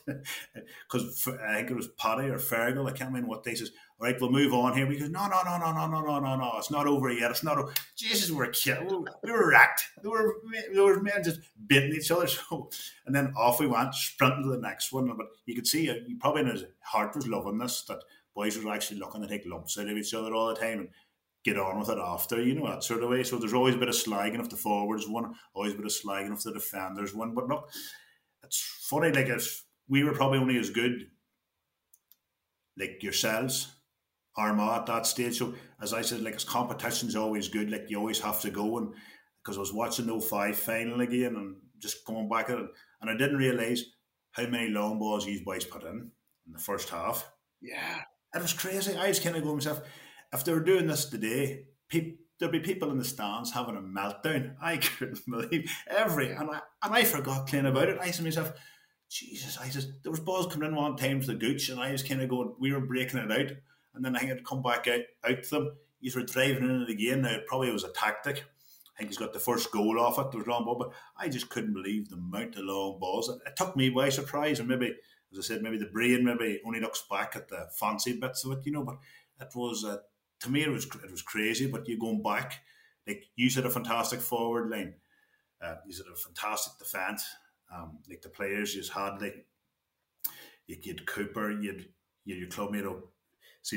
because I think it was Paddy or Fergal, I can't remember what they says. All right, we'll move on here. Go, no, no, no, no, no, no, no, no, no. It's not over yet. It's not. Over. Jesus, we're killed. We were, wrecked. There were there were men just biting each other. (laughs) So, and then off we went, sprinting to the next one. But you could see, uh, you probably in his heart was loving this. That boys were actually looking to take lumps out of each other all the time and get on with it after, you know, that sort of way. So there's always a bit of slagging of the forwards one, always a bit of slagging of the defenders one. But look, it's funny, like if we were probably only as good like yourselves, Armagh at that stage. So as I said, like as competition's always good, like you always have to go and because I was watching the 05 final again and just going back at it and I didn't realise how many long balls these boys put in in the first half.
Yeah.
It was crazy. I was kind of going myself, if they were doing this today, pe- there'd be people in the stands having a meltdown. (laughs) I couldn't believe every and I and I forgot clean about it. I said to myself, Jesus, I just there was balls coming in one time to the gooch, and I was kind of going, we were breaking it out, and then I had to come back out out to them. He's were driving in it again. Now it probably was a tactic. I think he's got the first goal off it. There was long ball, but I just couldn't believe the amount of long balls. It, it took me by surprise, and maybe, as I said, maybe the brain maybe only looks back at the fancy bits of it, you know. But it was uh, to me it was it was crazy. But you going back, like you said, a fantastic forward line. Uh, you said a fantastic defence. Um, like the players you had, like you had Cooper, you had you your clubmate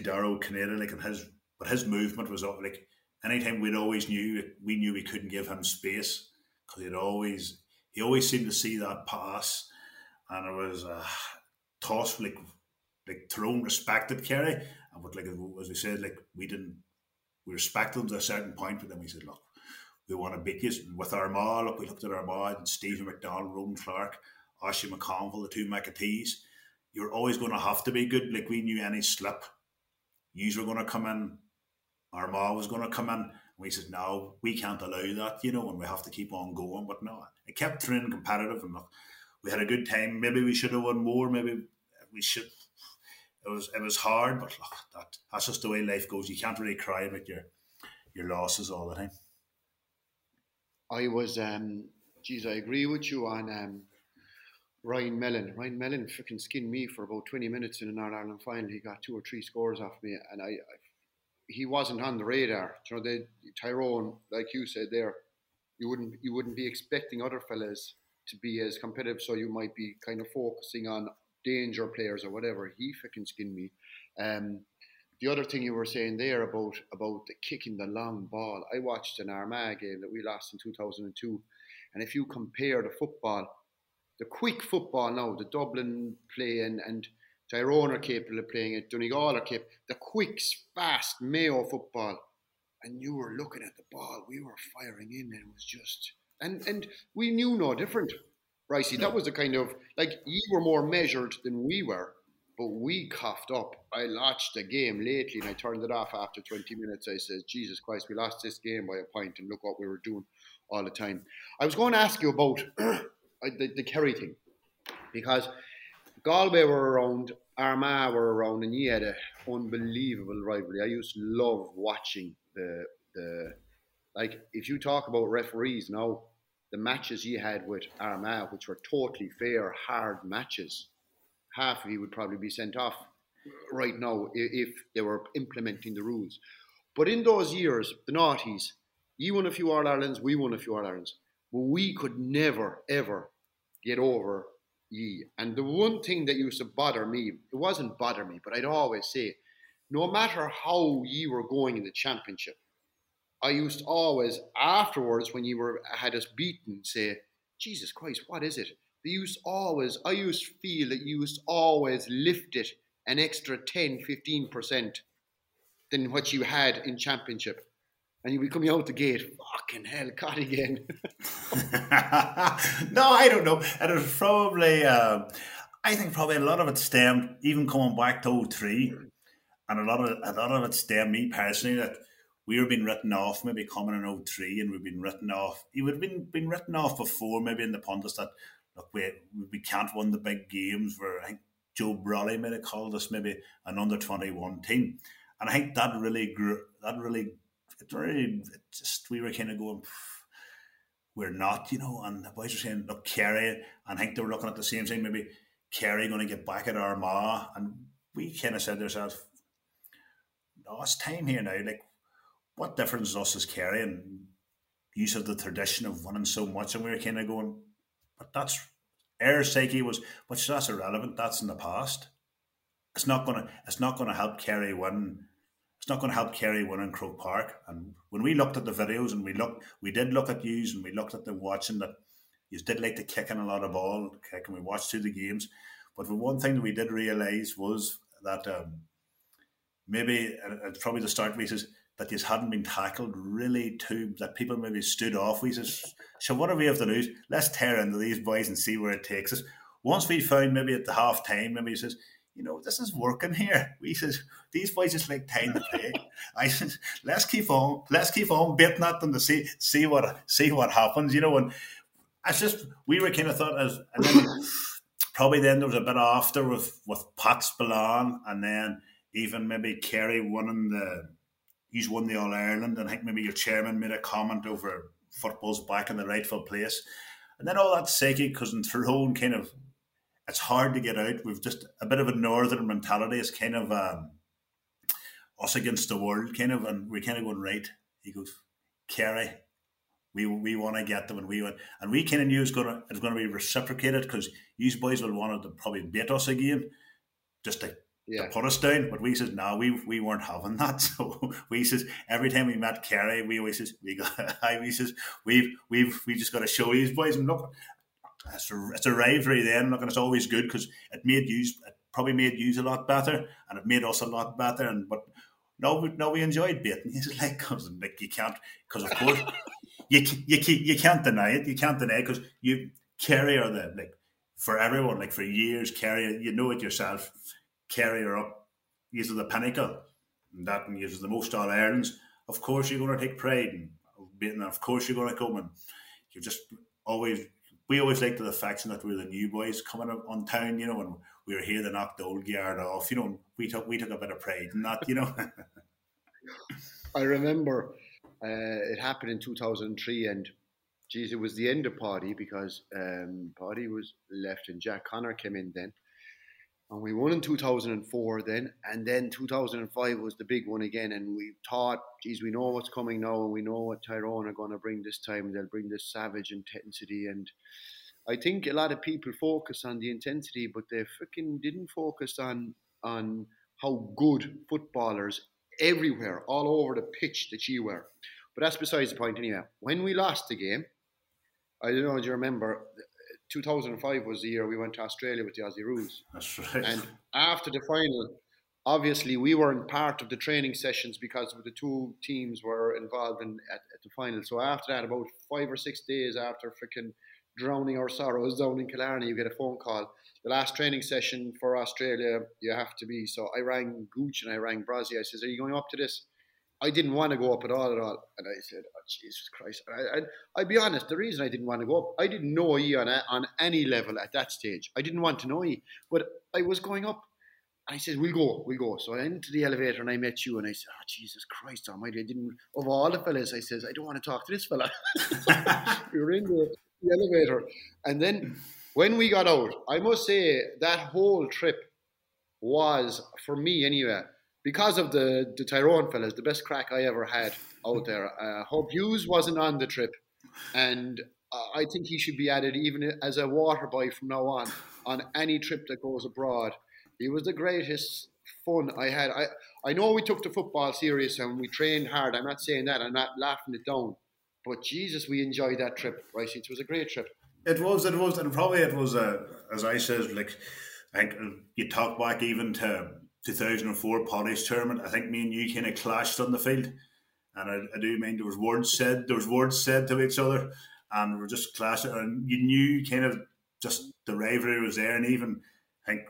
Dara Ó Cinnéide, like and his but his movement was all- like anytime we'd always knew we knew we couldn't give him space because he'd always he always seemed to see that pass and it was a toss like like Tyrone respected Kerry and but like as we said like we didn't we respected them to a certain point but then we said look we want to beat you with Armagh look we looked at Armagh and Steven McDonnell Ronan Clarke Oisín McConville the two McEntees you're always going to have to be good like we knew any slip you were going to come in Armagh was going to come in. And we said, no, we can't allow that, you know, and we have to keep on going. But no, it kept training competitive and look, we had a good time. Maybe we should have won more. Maybe we should. It was it was hard, but look, that that's just the way life goes. You can't really cry about your your losses all the time.
I was, um, geez, I agree with you on um, Ryan Mellon. Ryan Mellon freaking skinned me for about 20 minutes in an Ireland final. He got two or three scores off me, and I, I he wasn't on the radar. You know, the Tyrone, like you said there, you wouldn't you wouldn't be expecting other fellas to be as competitive, so you might be kind of focusing on danger players or whatever. He fucking skinned me. Um, the other thing you were saying there about about the kicking the long ball, I watched an Armagh game that we lost in 2002, and if you compare the football, the quick football now, the Dublin play and, and Tyrone are capable of playing it, Donegal are capable, the quick, fast Mayo football, and you were looking at the ball, we were firing in, and it was just, and and we knew no different, Ricey. That was the kind of like you were more measured than we were but we coughed up. I watched the game lately and I turned it off after 20 minutes. I said, Jesus Christ, we lost this game by a point and look what we were doing all the time. I was going to ask you about (clears throat) uh, the, the Kerry thing because Galway were around, Armagh were around, and you had an unbelievable rivalry. I used to love watching the, the like, if you talk about referees now, the matches you had with Armagh, which were totally fair, hard matches half of you would probably be sent off right now if they were implementing the rules. But in those years, the noughties, you won a few All Irelands, we won a few All Irelands, but we could never, ever get over ye. And the one thing that used to bother me, it wasn't bother me, but I'd always say, no matter how ye were going in the championship, I used to always, afterwards, when you were had us beaten, say, Jesus Christ, what is it? they used always, I used to feel that you used always lift it an extra 10, 15% than what you had in championship. And you would be coming out the gate, fucking hell, caught again. (laughs)
no, I don't know. And it was probably, uh, I think probably a lot of it stemmed, even coming back to 03, and a lot of a lot of it stemmed me personally that we were being written off maybe coming in 03 and we've been written off. You would have been, been written off before maybe in the pundits that look, we, we can't win the big games where I think Joe Brolly might have called us maybe an under 21 team. And I think that really grew, that really, it really, it just, we were kind of going, we're not, you know, and the boys were saying, look, Kerry, and I think they were looking at the same thing, maybe Kerry going to get back at Armagh. And we kind of said to ourselves, no, it's time here now. Like, what difference is us as Kerry and use of the tradition of winning so much? And we were kind of going, but that's air psyche was, but that's irrelevant. That's in the past. It's not gonna. It's not gonna help Kerry win. It's not to help Kerry win in Croke Park. And when we looked at the videos and we looked, we did look at yous and we looked at the watching that you did like to kick in a lot of ball, kick, and we watched through the games. But the one thing that we did realise was that um, maybe it's probably the start says that you hadn't been tackled really too that people maybe stood off. We says, so what do we have to lose? Let's tear into these boys and see where it takes us. Once we found maybe at the half time, maybe he says, you know, this is working here. We says, these boys just like time to play. (laughs) I said, let's keep on, let's keep on betting at them to see see what see what happens, you know. And it's just we were kind of thought as and then probably then there was a bit after with with Pat Spillane and then even maybe Kerry winning the he's won the All Ireland, and I think maybe your chairman made a comment over football's back in the rightful place, and then all that psyche because in Tyrone kind of it's hard to get out. We've just a bit of a northern mentality. It's kind of um, us against the world, kind of, and we're kind of going right. He goes, Kerry, we we want to get them, and we want, and we kind of knew it's to it's going to be reciprocated because these boys will want to probably beat us again, just to yeah. to put us down. But we said no, we we weren't having that. (laughs) So we says every time we met Kerry, we always says we got (laughs) we says we've we've we just got to show these boys and look. It's a, it's a rivalry then. Look, and it's always good because it made use it probably made use a lot better, and it made us a lot better. And but no, no, we enjoyed beating. He's (laughs) like, cause like you can't, because of course you you you can't deny it. You can't deny because you Kerry are the like for everyone like for years. Kerry, you know it yourself Kerry up, use the pinnacle, and that and uses the most All Irelands. Of course, you're going to take pride, and of course, you're going to come and you just always we always liked the faction that we're the new boys coming on town, you know, and we were here to knock the old guard off, you know. we took we took a bit of pride in that, you know. (laughs)
I remember uh, it happened in 2003, and geez, it was the end of Páidí because um, Páidí was left and Jack O'Connor came in then. And we won in 2004 then, and then 2005 was the big one again. And we thought, geez, we know what's coming now, and we know what Tyrone are going to bring this time. They'll bring this savage intensity. And I think a lot of people focus on the intensity, but they freaking didn't focus on on how good footballers everywhere, all over the pitch that you were. But that's besides the point anyway. When we lost the game, I don't know, do you remember? 2005 was the year we went to Australia with the Aussie Rules.
That's right.
And after the final, obviously we weren't part of the training sessions because the two teams were involved in at, at, the final. So after that, about five or six days after freaking drowning our sorrows down in Killarney, you get a phone call. The last training session for Australia, you have to be. So I rang Gooch and I rang Brazzy. I says, "Are you going up to this?" I didn't want to go up at all at all. And I said, oh, Jesus Christ. And I, would be honest, the reason I didn't want to go up, I didn't know you on, on any level at that stage. I didn't want to know you, but I was going up. I said, we'll go, we'll go. So I went into the elevator and I met you and I said, oh, Jesus Christ almighty. I didn't, of all the fellas, I says, I don't want to talk to this fella. (laughs) we were in the, the elevator. And then when we got out, I must say that whole trip was, for me anyway, because of the, the Tyrone fellas, the best crack I ever had out there. Uh, Hope Hughes wasn't on the trip, and uh, I think he should be added even as a water boy from now on on any trip that goes abroad. He was the greatest fun I had. I I know we took the football serious and we trained hard. I'm not saying that. I'm not laughing it down. But Jesus, we enjoyed that trip. Right, it was a great trip.
It was. It was, and probably it was. Uh, as I said, like I think you talk back even to 2004 Páidí's tournament, I think me and you kind of clashed on the field. And I, I, do mean there was words said, there was words said to each other, and we were just clashing. And you knew kind of just the rivalry was there. And even, I think,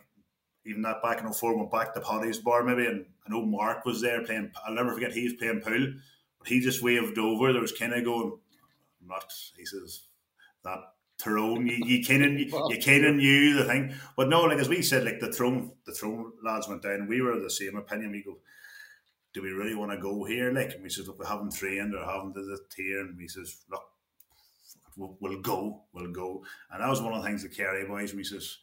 even that back in 04 went back to Páidí's bar maybe. And I know Mark was there playing, I'll never forget, he was playing pool, but he just waved over. There was kind of going, I'm not, he says, that Tyrone, you, you (laughs) kind of you kind of knew the thing, but no, like as we said, like the Tyrone, the Tyrone lads went down. We were the same opinion. We go, do we really want to go here? Like, and we said, look, we haven't trained or haven't did it here, and we says, look, we'll, we'll, go, we'll go. And that was one of the things the Kerry boys. We says,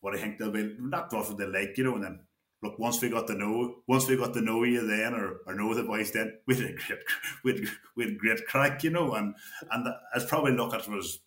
what do you think they'll be? Not what they like, you know. And then look, once we got to know, once we got to know you, then or, or know the boys, then we had a great, we had, we had great crack, you know. And and as probably look at was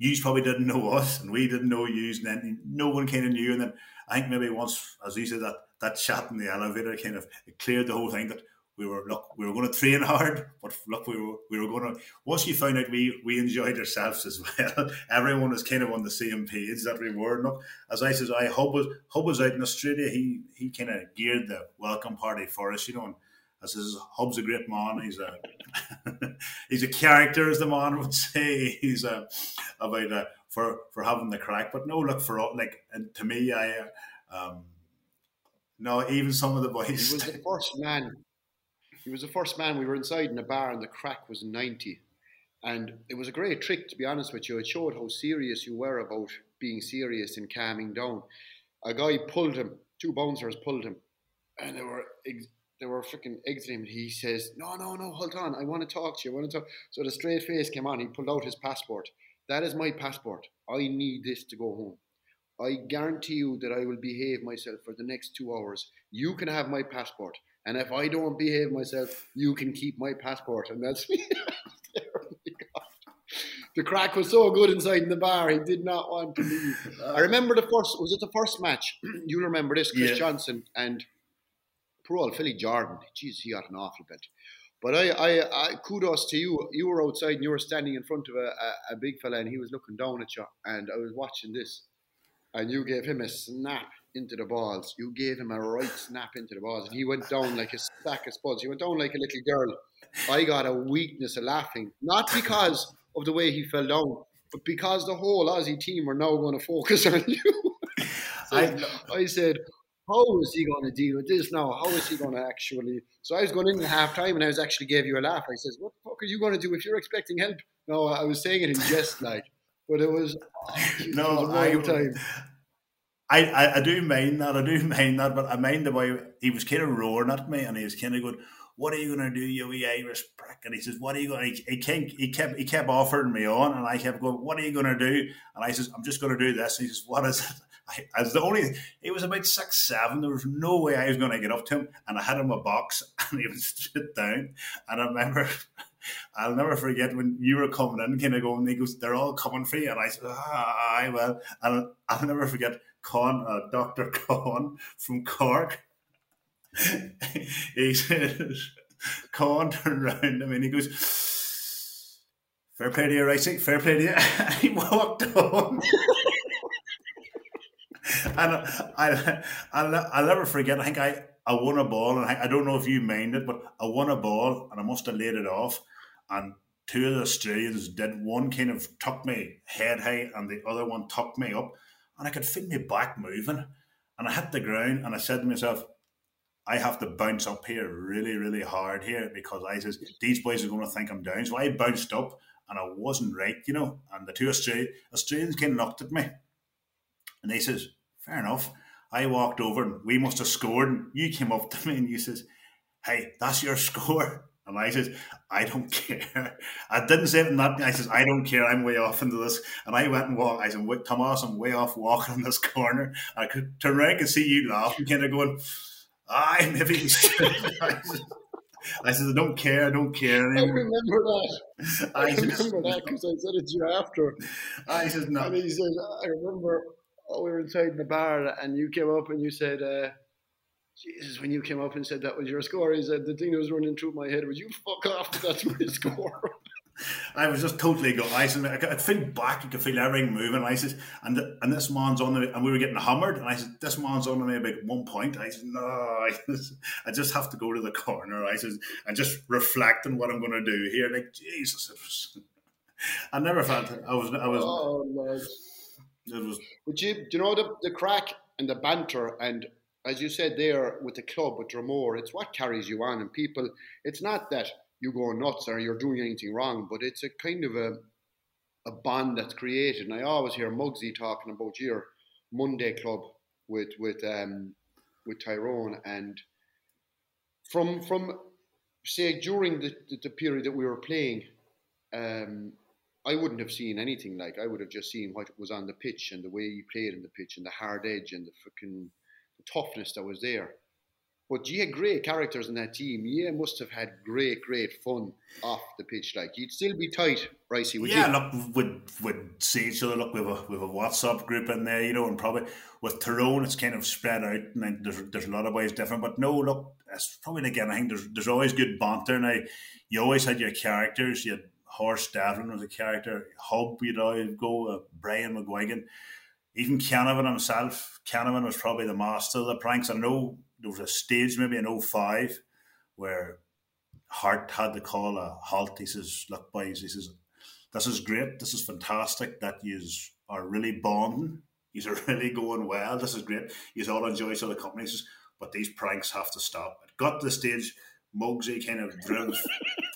you probably didn't know us and we didn't know you and then no one kind of knew. And then I think maybe once as you said that that chat in the elevator kind of cleared the whole thing that we were look we were going to train hard (laughs) but look we were we were going to once you found out we we enjoyed ourselves as (laughs) well everyone was kind of on the same page that we were. Look as I says I Hub was Hub was out in Australia. He he kind of geared the welcome party for us you know and I says Hub's a great man. He's a (laughs) he's a character, as the man would say. (laughs) He's a about uh, for for having the crack. But no, look for all. like and to me, I um, no even some of the boys.
He was the (laughs) first man. He was the first man. We were inside in a bar, and the crack was ninety. And it was a great trick, to be honest with you. It showed how serious you were about being serious and calming down. A guy pulled him, two bouncers pulled him, and they were ex- they were freaking exiting him. He says, No, no, no, hold on. I want to talk to you. I want to talk. So the straight face came on. He pulled out his passport. That is my passport. I need this to go home. I guarantee you that I will behave myself for the next two hours. You can have my passport. And if I don't behave myself, you can keep my passport. And that's (laughs) me. the crack was so good inside in the bar, he did not want to leave. I uh. remember the first, was it the first match? (clears throat) You'll remember this, Chris yeah. Johnson and old Philly Jordan, geez, he got an awful bit. But I, I, I, kudos to you. You were outside and you were standing in front of a, a, a, big fella and he was looking down at you. And I was watching this. And you gave him a snap into the balls. You gave him a right snap into the balls. And he went down like a sack of spuds. He went down like a little girl. I got a weakness of laughing. Not because of the way he fell down, but because the whole Aussie team are now going to focus (laughs) on you. so I, I said, how is he going to deal with this now? How is he going to actually? So I was going in at half time and I was actually gave you a laugh. I says, what the fuck are you going to do if you're expecting help? No, I was saying it in jest, like, but it was (laughs)
no,
it was
I,
time.
I, I, I do mind that. I do mind that, but I mind the way he was kind of roaring at me, and he was kind of going, "What are you going to do, you wee Irish prick?" And he says, "What are you going?" He, he, kept, he kept he kept offering me on, and I kept going, "What are you going to do?" And I says, "I'm just going to do this." And he says, "What is it?" (laughs) I, the only. He was about six seven. There was no way I was going to get up to him, and I had him a box, (laughs) and he was sit down. And I remember. (laughs) I'll never forget when you were coming in, kind of going, he goes, they're all coming for you. And I said, ah, I will. And I'll never forget Con, uh, Dr. Con from Cork. (laughs) he says, Con turned around I mean, he goes, fair play to you, Ricey, fair play to you. (laughs) And he walked on. (laughs) and I, I, I'll never forget, I think I, I won a ball, and I, I don't know if you mind it, but I won a ball, and I must have laid it off and two of the Australians did. One kind of tucked me head high, and the other one tucked me up, and I could feel my back moving. And I hit the ground, and I said to myself, I have to bounce up here really, really hard here because I says these boys are going to think I'm down. So I bounced up, and I wasn't right, you know. And the two Australians, Australians came and looked at me, and they says, "Fair enough." I walked over, and we must have scored. And you came up to me, and you says, "Hey, that's your (laughs) score." And I says, I don't (laughs) care. I didn't say it in that. I says, I don't care. I'm way off into this. And I went and walked. I said, Tomás, I'm way off walking (laughs) in this corner. I could turn around and see you laughing, kind of going, I maybe. I said, I said, I don't care. I don't care
anymore. I remember that. I, I remember that because I said it to you after.
I said, no.
And he said, I remember oh, we were inside in the bar and you came up and you said, uh, Jesus, when you came up and said that was your score, he said the thing that was running through my head was you fuck off, that's my (laughs) score.
I was just totally got ice, and I could feel back, I could feel everything moving. I said, and the, and this man's on the, and we were getting hammered, and I said, this man's on me about one point. I said, no, (laughs) I, just, I just have to go to the corner. I said, and just reflect on what I'm going to do here. Like Jesus, it was. (laughs) I never felt I was. I was.
Oh no. It was. But you, do you know the the crack and the banter and as you said there with the club with Dromore, it's what carries you on. And people, it's not that you go nuts or you're doing anything wrong, but it's a kind of a a bond that's created. And I always hear Mugsy talking about your Monday club with with um, with Tyrone and from from say during the, the, the period that we were playing, um, I wouldn't have seen anything like I would have just seen what was on the pitch and the way he played in the pitch and the hard edge and the fucking toughness that was there. But you had great characters in that team. You must have had great, great fun off the pitch. Like you'd still be tight, Ricey. Would
yeah,
you?
look, would would see each other. Look, with a with a WhatsApp group in there, you know, and probably with Tyrone, it's kind of spread out, and there's there's a lot of ways different. But no, look, it's probably again. I think there's there's always good banter. Now, you always had your characters. You had Horst Devlin was a character. Hub, you'd always go. Uh, Brian McGuigan even Canavan himself, Canavan was probably the master of the pranks. I know there was a stage maybe in 05 where Harte had to call a halt. He says, Look, boys, he says, This is great. This is fantastic that you are really bonding. You are (laughs) really going well. This is great. You all enjoy each other companies, but these pranks have to stop. It got to the stage, Mugsy kind of drove.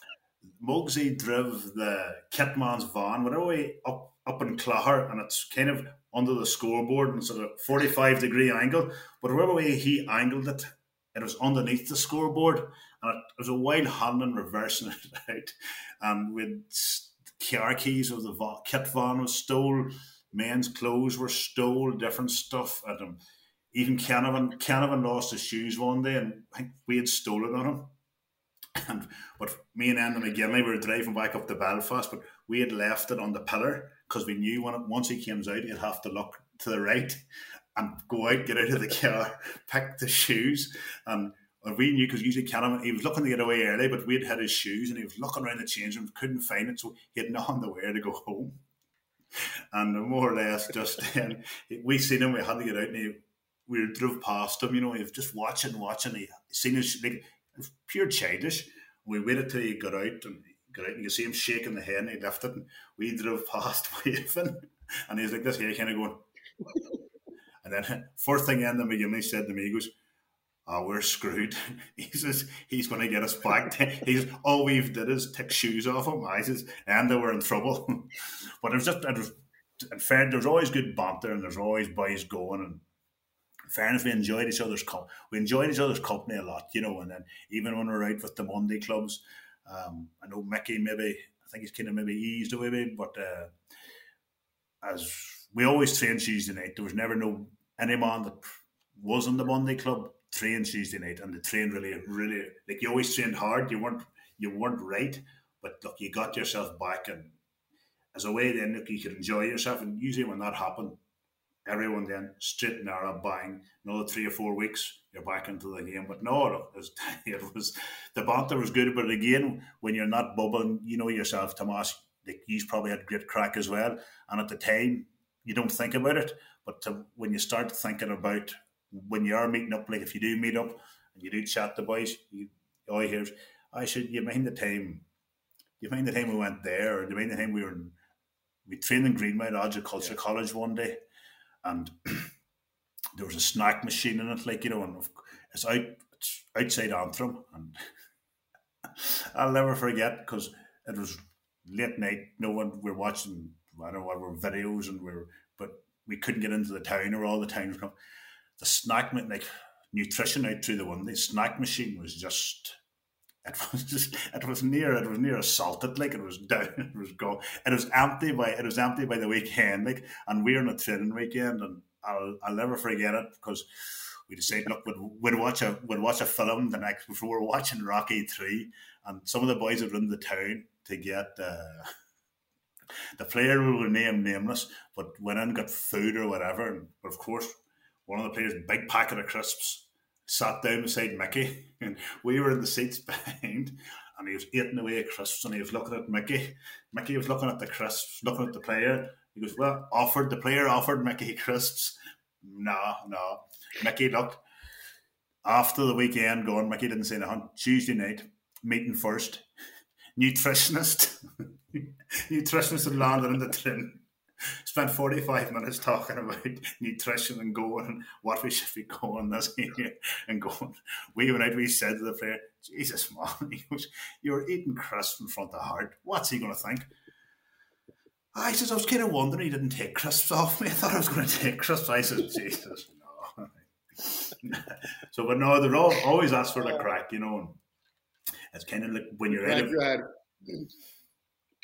(laughs) Mugsy drove the kitman's van, whatever way up up in Clare, and it's kind of under the scoreboard and sort of 45 degree angle. But whatever way he angled it, it was underneath the scoreboard and it, was a wild hand and reversing (laughs) it out. And with car keys of the kit van was stole, men's clothes were stole, different stuff. And um, even Canavan, Canavan lost his shoes one day and I think we had stolen on him. (coughs) And but me and Enda McGinley we were driving back up to Belfast, but we had left it on the pillar because we knew when it, once he comes out, he'd have to look to the right and go out, get out of the car, (laughs) pick the shoes, um, and we knew because usually Callum he was looking to get away early, but we'd had his shoes and he was looking around the change room, couldn't find it, so he had nothing to wear to go (laughs) home. And more or less, just then (laughs) um, we seen him, we had to get out, and he, we drove past him. You know, he was just watching, watching. He seen his like pure childish. We waited till he got out, and got out and you see him shaking the head and he left it and we drove past (laughs) waving. And he's like this here kind of going and then first thing in the beginning he said to me he goes oh we're screwed. (laughs) He says he's going to get us back (laughs) he says all we've did is take shoes off him. I says and they were in trouble. But it was just it was in fair, there's always good banter and there's always boys going and in fairness, we enjoyed each other's co- we enjoyed each other's company a lot, you know. And then even when we are out with the Monday clubs, um, I know Mickey maybe I think he's kind of maybe eased away, maybe, but uh, as we always trained Tuesday night, there was never no any man that was in the Monday club trained Tuesday night, and the train really, really like you always trained hard. You weren't you weren't right, but look, you got yourself back, and as a way then look, you could enjoy yourself. And usually when that happened, everyone then straight and narrow bang another three or four weeks you're back into the game. But no it was, (laughs) it was the banter was good. But again when you're not bubbling you know yourself Tomás like he's probably had great crack as well. And at the time you don't think about it. But to, when you start thinking about when you are meeting up like if you do meet up and you do chat the boys you all you hear is I should you mind the time? You mind the time we went there? Or you mind the time we were in, we trained in Greenmount Agriculture yeah. College one day and (clears throat) there was a snack machine in it, like you know, and it's out it's outside Antrim, and (laughs) I'll never forget because it was late night. No one we're watching. I don't know what were videos, and we are but we couldn't get into the town, or all the towns. The snack like nutrition out through the window. The snack machine was just it was just it was near it was near assaulted like it was down (laughs) it was gone. It was empty by it was empty by the weekend like and we are on a training weekend and I'll I'll never forget it because we decided look we'd, we'd watch a we'd watch a film the next before we were watching Rocky three and some of the boys had run the town to get uh, (laughs) the player we will name nameless but went in and got food or whatever and but of course one of the players big packet of crisps sat down beside Mickey, and we were in the seats (laughs) behind, and he was eating away crisps, and he was looking at Mickey. Mickey was looking at the crisps, looking at the player. He goes, "Well, offered the player offered Mickey crisps." No, no. Mickey looked after the weekend going. Mickey didn't say nothing. Tuesday night meeting first. (laughs) Nutritionist, (laughs) nutritionist had landed in the train (laughs) spent 45 minutes talking about nutrition and going and what we should be going this year and going. We went out, we said to the player, Jesus, (laughs) man, he goes, You're eating crisps in front of the heart. What's he going to think? I says, I was kind of wondering he didn't take crisps off me. (laughs) I thought I was going to take crisps. I said, Jesus, no. so, but no, they're all, always ask for the crack, you know. It's kind of like when you're out of.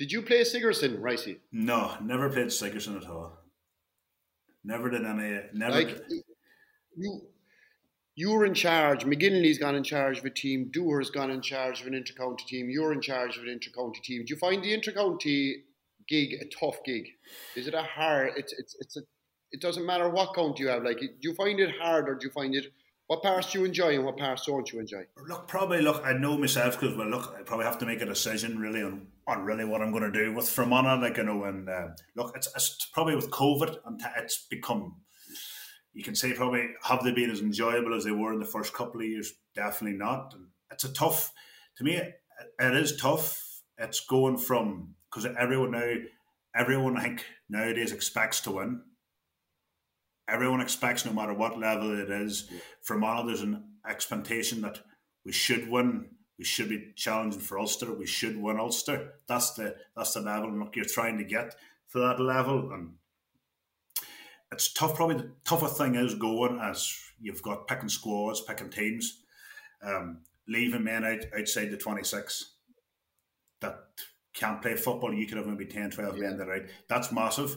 Did you play Sigerson, Ricey?
No, never played Sigerson at all. Never did any. Never. Like,
you, you were in charge. McGinley's gone in charge of a team. Dooher's gone in charge of an intercounty team. You're in charge of an intercounty team. Do you find the intercounty gig a tough gig? Is it a hard? It's it's it's a. It doesn't matter what county you have. Like, do you find it hard or do you find it what parts do you enjoy and what parts don't you enjoy?
Look, probably look. I know myself because well, look, I probably have to make a decision really on, on really what I'm going to do with Fermanagh. Like you know, and uh, look, it's, it's probably with COVID and it's become. You can say probably have they been as enjoyable as they were in the first couple of years? Definitely not. And it's a tough. To me, it, it is tough. It's going from because everyone now, everyone I think nowadays expects to win everyone expects, no matter what level it is, yeah. all there's an expectation that we should win. We should be challenging for Ulster. We should win Ulster. That's the that's the level. look, you're trying to get to that level, and it's tough. Probably the toughest thing is going as you've got picking squads, picking teams, um, leaving men out outside the 26 that can't play football. You could have maybe 10, 12 yeah. men that right. That's massive.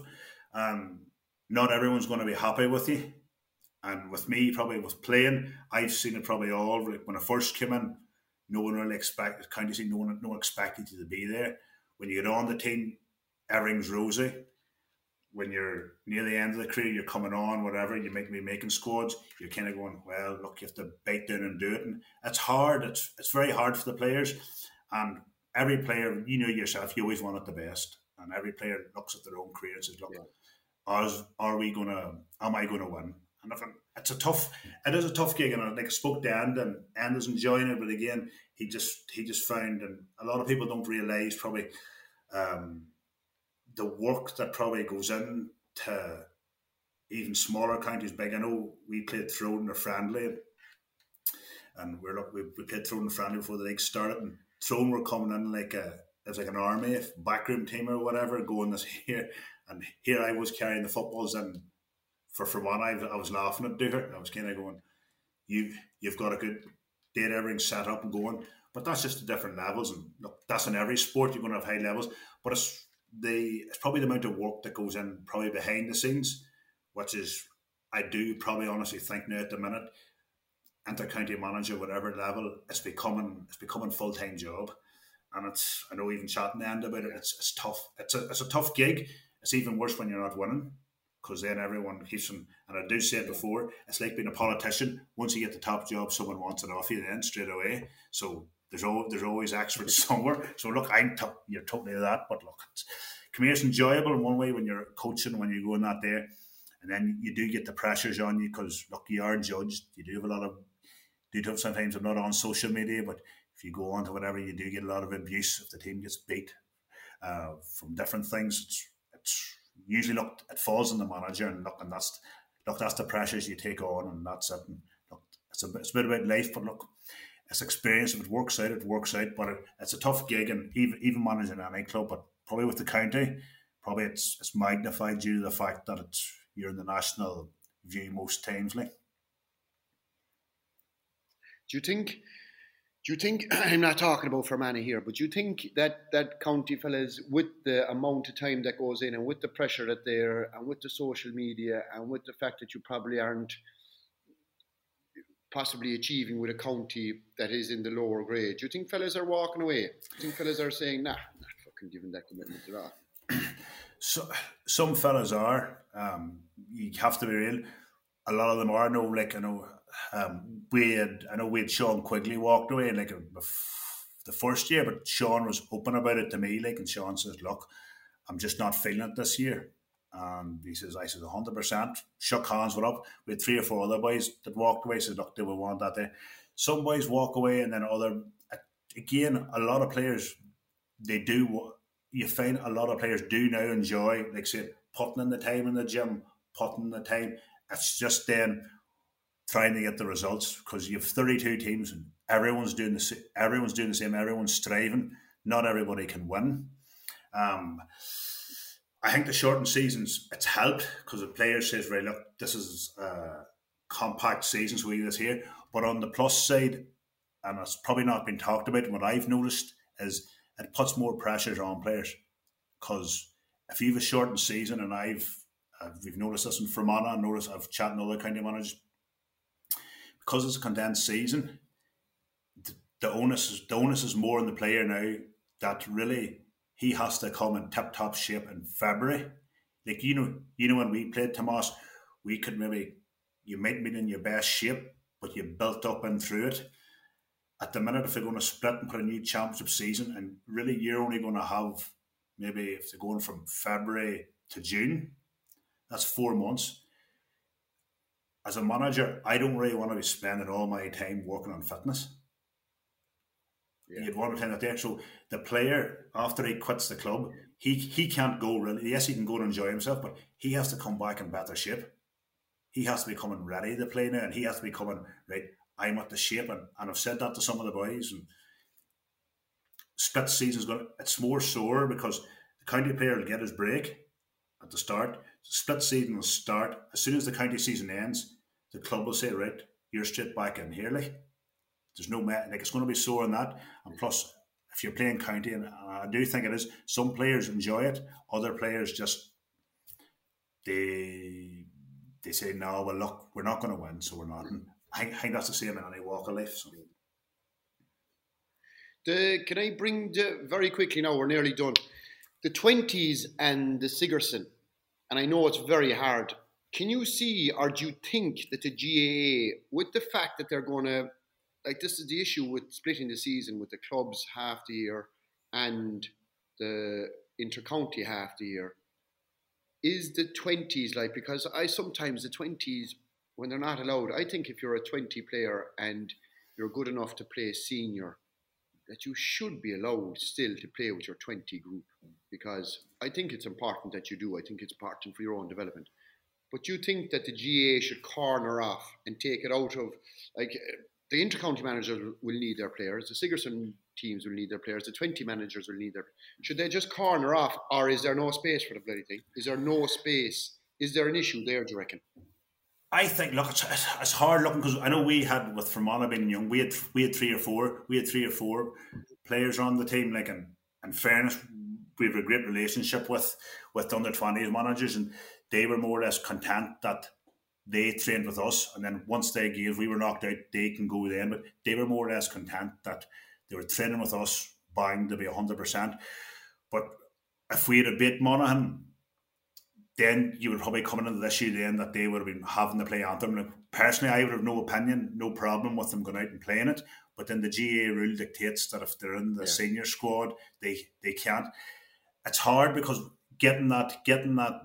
Um, not everyone's going to be happy with you. And with me, probably with playing, I've seen it probably all. When I first came in, no one really expected, kind of see no one, no one expected you to be there. When you get on the team, everything's rosy. When you're near the end of the career, you're coming on, whatever, you might be making squads, you're kind of going, well, look, you have to bite down and do it. And it's hard. It's, it's very hard for the players. And every player, you know yourself, you always want it the best. And every player looks at their own career and says, look, yeah are, are we gonna am I gonna win? And if I'm, it's a tough it is a tough gig and I like I spoke to And and And is enjoying it, but again he just he just found and a lot of people don't realise probably um, the work that probably goes in to even smaller counties big. I know we played Tyrone or friendly and we're we, we played Tyrone and friendly before the league started and Tyrone were coming in like a it's like an army, backroom team or whatever, going this (laughs) here, and here I was carrying the footballs, and for for one, I, I was laughing at Dooher. I was kind of going, you you've got a good did everything set up and going, but that's just the different levels, and look, that's in every sport. You're going to have high levels, but it's the it's probably the amount of work that goes in probably behind the scenes, which is I do probably honestly think now at the minute, inter county manager, whatever level, it's becoming it's becoming full time job, and it's I know even chatting the end about it, it's, it's tough. It's a it's a tough gig. It's even worse when you're not winning because then everyone keeps them. And I do say it before, it's like being a politician. Once you get the top job, someone wants it off you then straight away. So there's always, there's always extras (laughs) somewhere. So look, I'm t- you're totally that, but look, it's, here, enjoyable in one way when you're coaching, when you're going that there, and then you do get the pressures on you because look, you are judged. You do have a lot of, do have sometimes I'm not on social media, but if you go on to whatever, you do get a lot of abuse if the team gets beat uh, from different things. It's it's usually look it falls on the manager and look and that's look that's the pressures you take on and that's it. And look, it's a bit it's a bit about life, but look, it's experience. If it works out, it works out. But it, it's a tough gig, and even even managing any club, but probably with the county, probably it's it's magnified due to the fact that it's you're in the national view most times. Like,
do you think? Do you think (clears throat) I'm not talking about Fermanagh here, but do you think that that county fellas, with the amount of time that goes in, and with the pressure that they're, and with the social media, and with the fact that you probably aren't possibly achieving with a county that is in the lower grade, do you think fellas are walking away? Do you think fellas are saying, "Nah, I'm not fucking giving that commitment at all"? (clears throat)
So, some fellas are. Um, you have to be real. A lot of them are. No, like I know um, we had, I know we had Sean Quigley walked away like a, the first year, but Sean was open about it to me. Like, and Sean says, "Look, I'm just not feeling it this year." And he says, "I says 100." percent Shook hands, went up. We had three or four other boys that walked away. Said, "Look, they will want that." Day. Some boys walk away, and then other. Again, a lot of players they do. You find a lot of players do now enjoy, like say, putting in the time in the gym, putting in the time. It's just then trying to get the results because you have 32 teams and everyone's doing the everyone's doing the same. Everyone's striving. Not everybody can win. Um, I think the shortened seasons it's helped because the players says right look this is a compact season so we this here. But on the plus side, and it's probably not been talked about. What I've noticed is it puts more pressure on players because if you have a shortened season, and I've, I've we've noticed this in Fermanagh, I noticed I've chatted other county managers because it's a condensed season, the, the onus is the onus is more on the player now that really he has to come in tip top shape in February. Like you know, you know when we played Tomás, we could maybe you might be in your best shape, but you built up and through it. At the minute, if they're going to split and put a new championship season, and really you're only going to have maybe if they're going from February to June, that's four months as a manager, I don't really want to be spending all my time working on fitness. Yeah. You'd want to of there. So the player, after he quits the club, he he can't go really. Yes, he can go and enjoy himself, but he has to come back in better shape. He has to be coming ready to play now, and he has to be coming right. I'm at the shape, and, and I've said that to some of the boys. And split season's going. It's more sore because the county player will get his break at the start. Split season will start as soon as the county season ends. The club will say, "Right, you're straight back in here." There's no like it's going to be sore on that. And plus, if you're playing county, and I do think it is, some players enjoy it. Other players just they they say, "No, well, look, we're not going to win, so we're not." And I, think that's the same in any walk of life. So.
The, can I bring the, very quickly now? We're nearly done. The twenties and the Sigerson and I know it's very hard. Can you see, or do you think that the GAA, with the fact that they're going to, like, this is the issue with splitting the season with the clubs half the year and the intercounty half the year, is the 20s like, because I sometimes, the 20s, when they're not allowed, I think if you're a 20 player and you're good enough to play senior, that you should be allowed still to play with your 20 group because I think it's important that you do. I think it's important for your own development. But you think that the GAA should corner off and take it out of like the intercounty managers will need their players. The Sigerson teams will need their players. The 20 managers will need their. Should they just corner off, or is there no space for the bloody thing? Is there no space? Is there an issue there? Do you reckon?
I think look, it's, it's hard looking because I know we had with Fermanagh being young, we had we had three or four, we had three or four players on the team. Like in, in fairness, we have a great relationship with with the under twenties managers, and they were more or less content that they trained with us, and then once they gave, we were knocked out, they can go then. But they were more or less content that they were training with us, bound to be hundred percent. But if we had a beat Monaghan then you would probably come into this issue then that they would have been having to play anthem. Like, personally, I would have no opinion, no problem with them going out and playing it. But then the GAA rule dictates that if they're in the yeah. senior squad, they they can't. It's hard because getting that getting that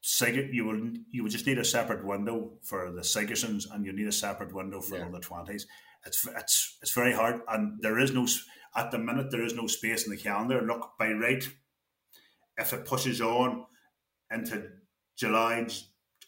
Sig- you will you would just need a separate window for the Sigersons and you need a separate window for yeah. the twenties. It's it's it's very hard, and there is no at the minute there is no space in the calendar. Look, by right, if it pushes on into July,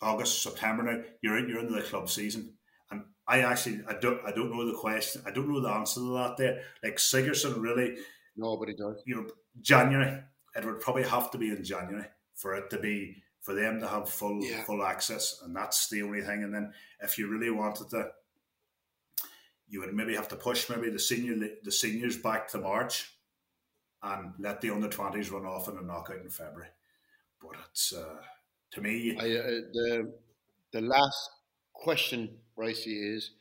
August, September now, you're in, you're into the club season. And I actually I don't I don't know the question. I don't know the answer to that there. Like Sigerson really
Nobody does.
You know, January. It would probably have to be in January for it to be for them to have full yeah. full access, and that's the only thing. And then if you really wanted to, you would maybe have to push maybe the senior the seniors back to March, and let the under twenties run off in a knockout in February. But it's uh, to me
I, uh, the the last question, Ricey, is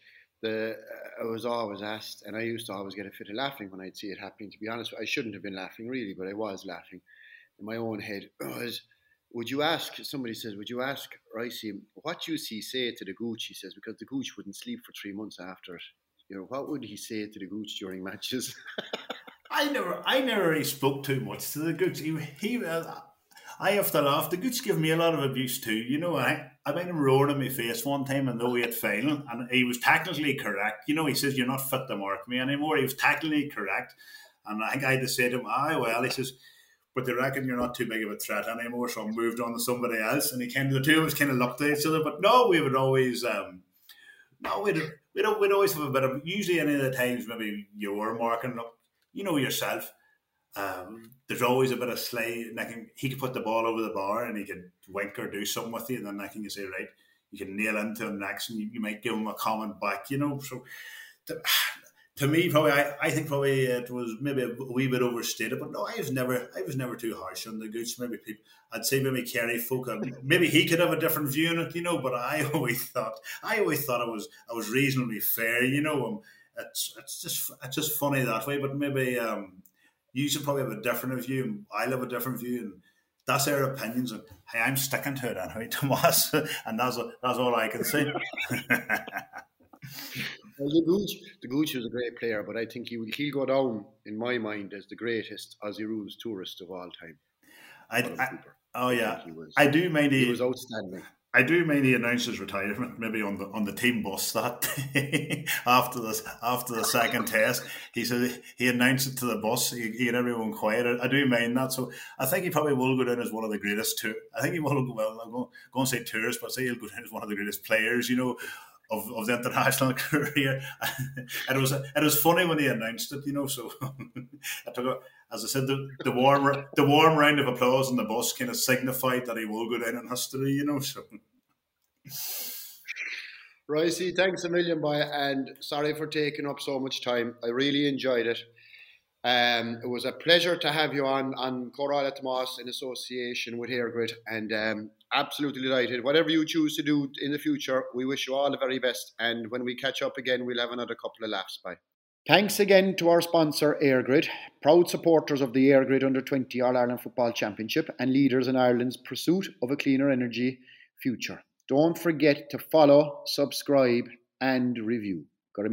the uh, I was always asked, and I used to always get a fit of laughing when I'd see it happening. To be honest, I shouldn't have been laughing really, but I was laughing in my own head. Was would you ask? Somebody says, would you ask Ricey what you see say to the gooch? He says because the gooch wouldn't sleep for three months after it. You know, what would he say to the gooch during matches? (laughs)
I never, I never really spoke too much to the gooch. He, he uh, I have to laugh. The Gooch give me a lot of abuse too. You know, I, I made him roar in my face one time and though he had final and he was technically correct. You know, he says, You're not fit to mark me anymore. He was technically correct. And I think I had to say to him, Ah, well, he says, but they reckon you're not too big of a threat anymore, so I moved on to somebody else. And he kind of, the two of us kind of looked at each other. But no, we would always, um, no, we'd, we'd, we'd always have a bit of, usually any of the times maybe you were marking, up, you know yourself um, there's always a bit of slay. And he could put the ball over the bar and he could wink or do something with you, and then I can you say, right, you can nail into him next, and you, you might give him a comment back, you know. So to, (sighs) to me, probably, I, I think probably it was maybe a wee bit overstated, but no, I was never, I was never too harsh on the Gooch. Maybe people, I'd say maybe Kerry folk, maybe he could have a different view on it, you know. But I (laughs) always thought, I always thought it was, I was reasonably fair, you know. Um, it's, it's just, it's just funny that way. But maybe, um, you should probably have a different view, and I have a different view, and that's our opinions. And hey, I'm sticking to it anyway, Tomás, (laughs) and that's that's all I can say. (laughs) (laughs)
well, the Gooch, the Gooch was a great player, but I think he will he'll go down in my mind as the greatest Aussie rules tourist of all time.
I, I oh yeah, I, was, I do mind
he, he was outstanding.
I do mean he announced his retirement maybe on the on the team bus that (laughs) day after the after the second test. He said he announced it to the bus. He, he everyone quiet. I, I, do mind that. So I think he probably will go down as one of the greatest. Tour, I think he will go well. I'm going, to say tourists, but say he'll go down as one of the greatest players. You know, of, of the international (laughs) career. it was it was funny when he announced it, you know. So (laughs) I took as I said, the, the warm the warm round of applause in the bus kind of signified that he will go down in history, you know. So.
Ricey, thanks a million, boy, and sorry for taking up so much time. I really enjoyed it. Um, it was a pleasure to have you on on Coral Moss in association with EirGrid, and um, absolutely delighted. Whatever you choose to do in the future, we wish you all the very best. And when we catch up again, we'll have another couple of laughs. Bye. Thanks again to our sponsor, EirGrid, proud supporters of the EirGrid Under 20 All Ireland Football Championship and leaders in Ireland's pursuit of a cleaner energy future. Don't forget to follow, subscribe, and review. Got a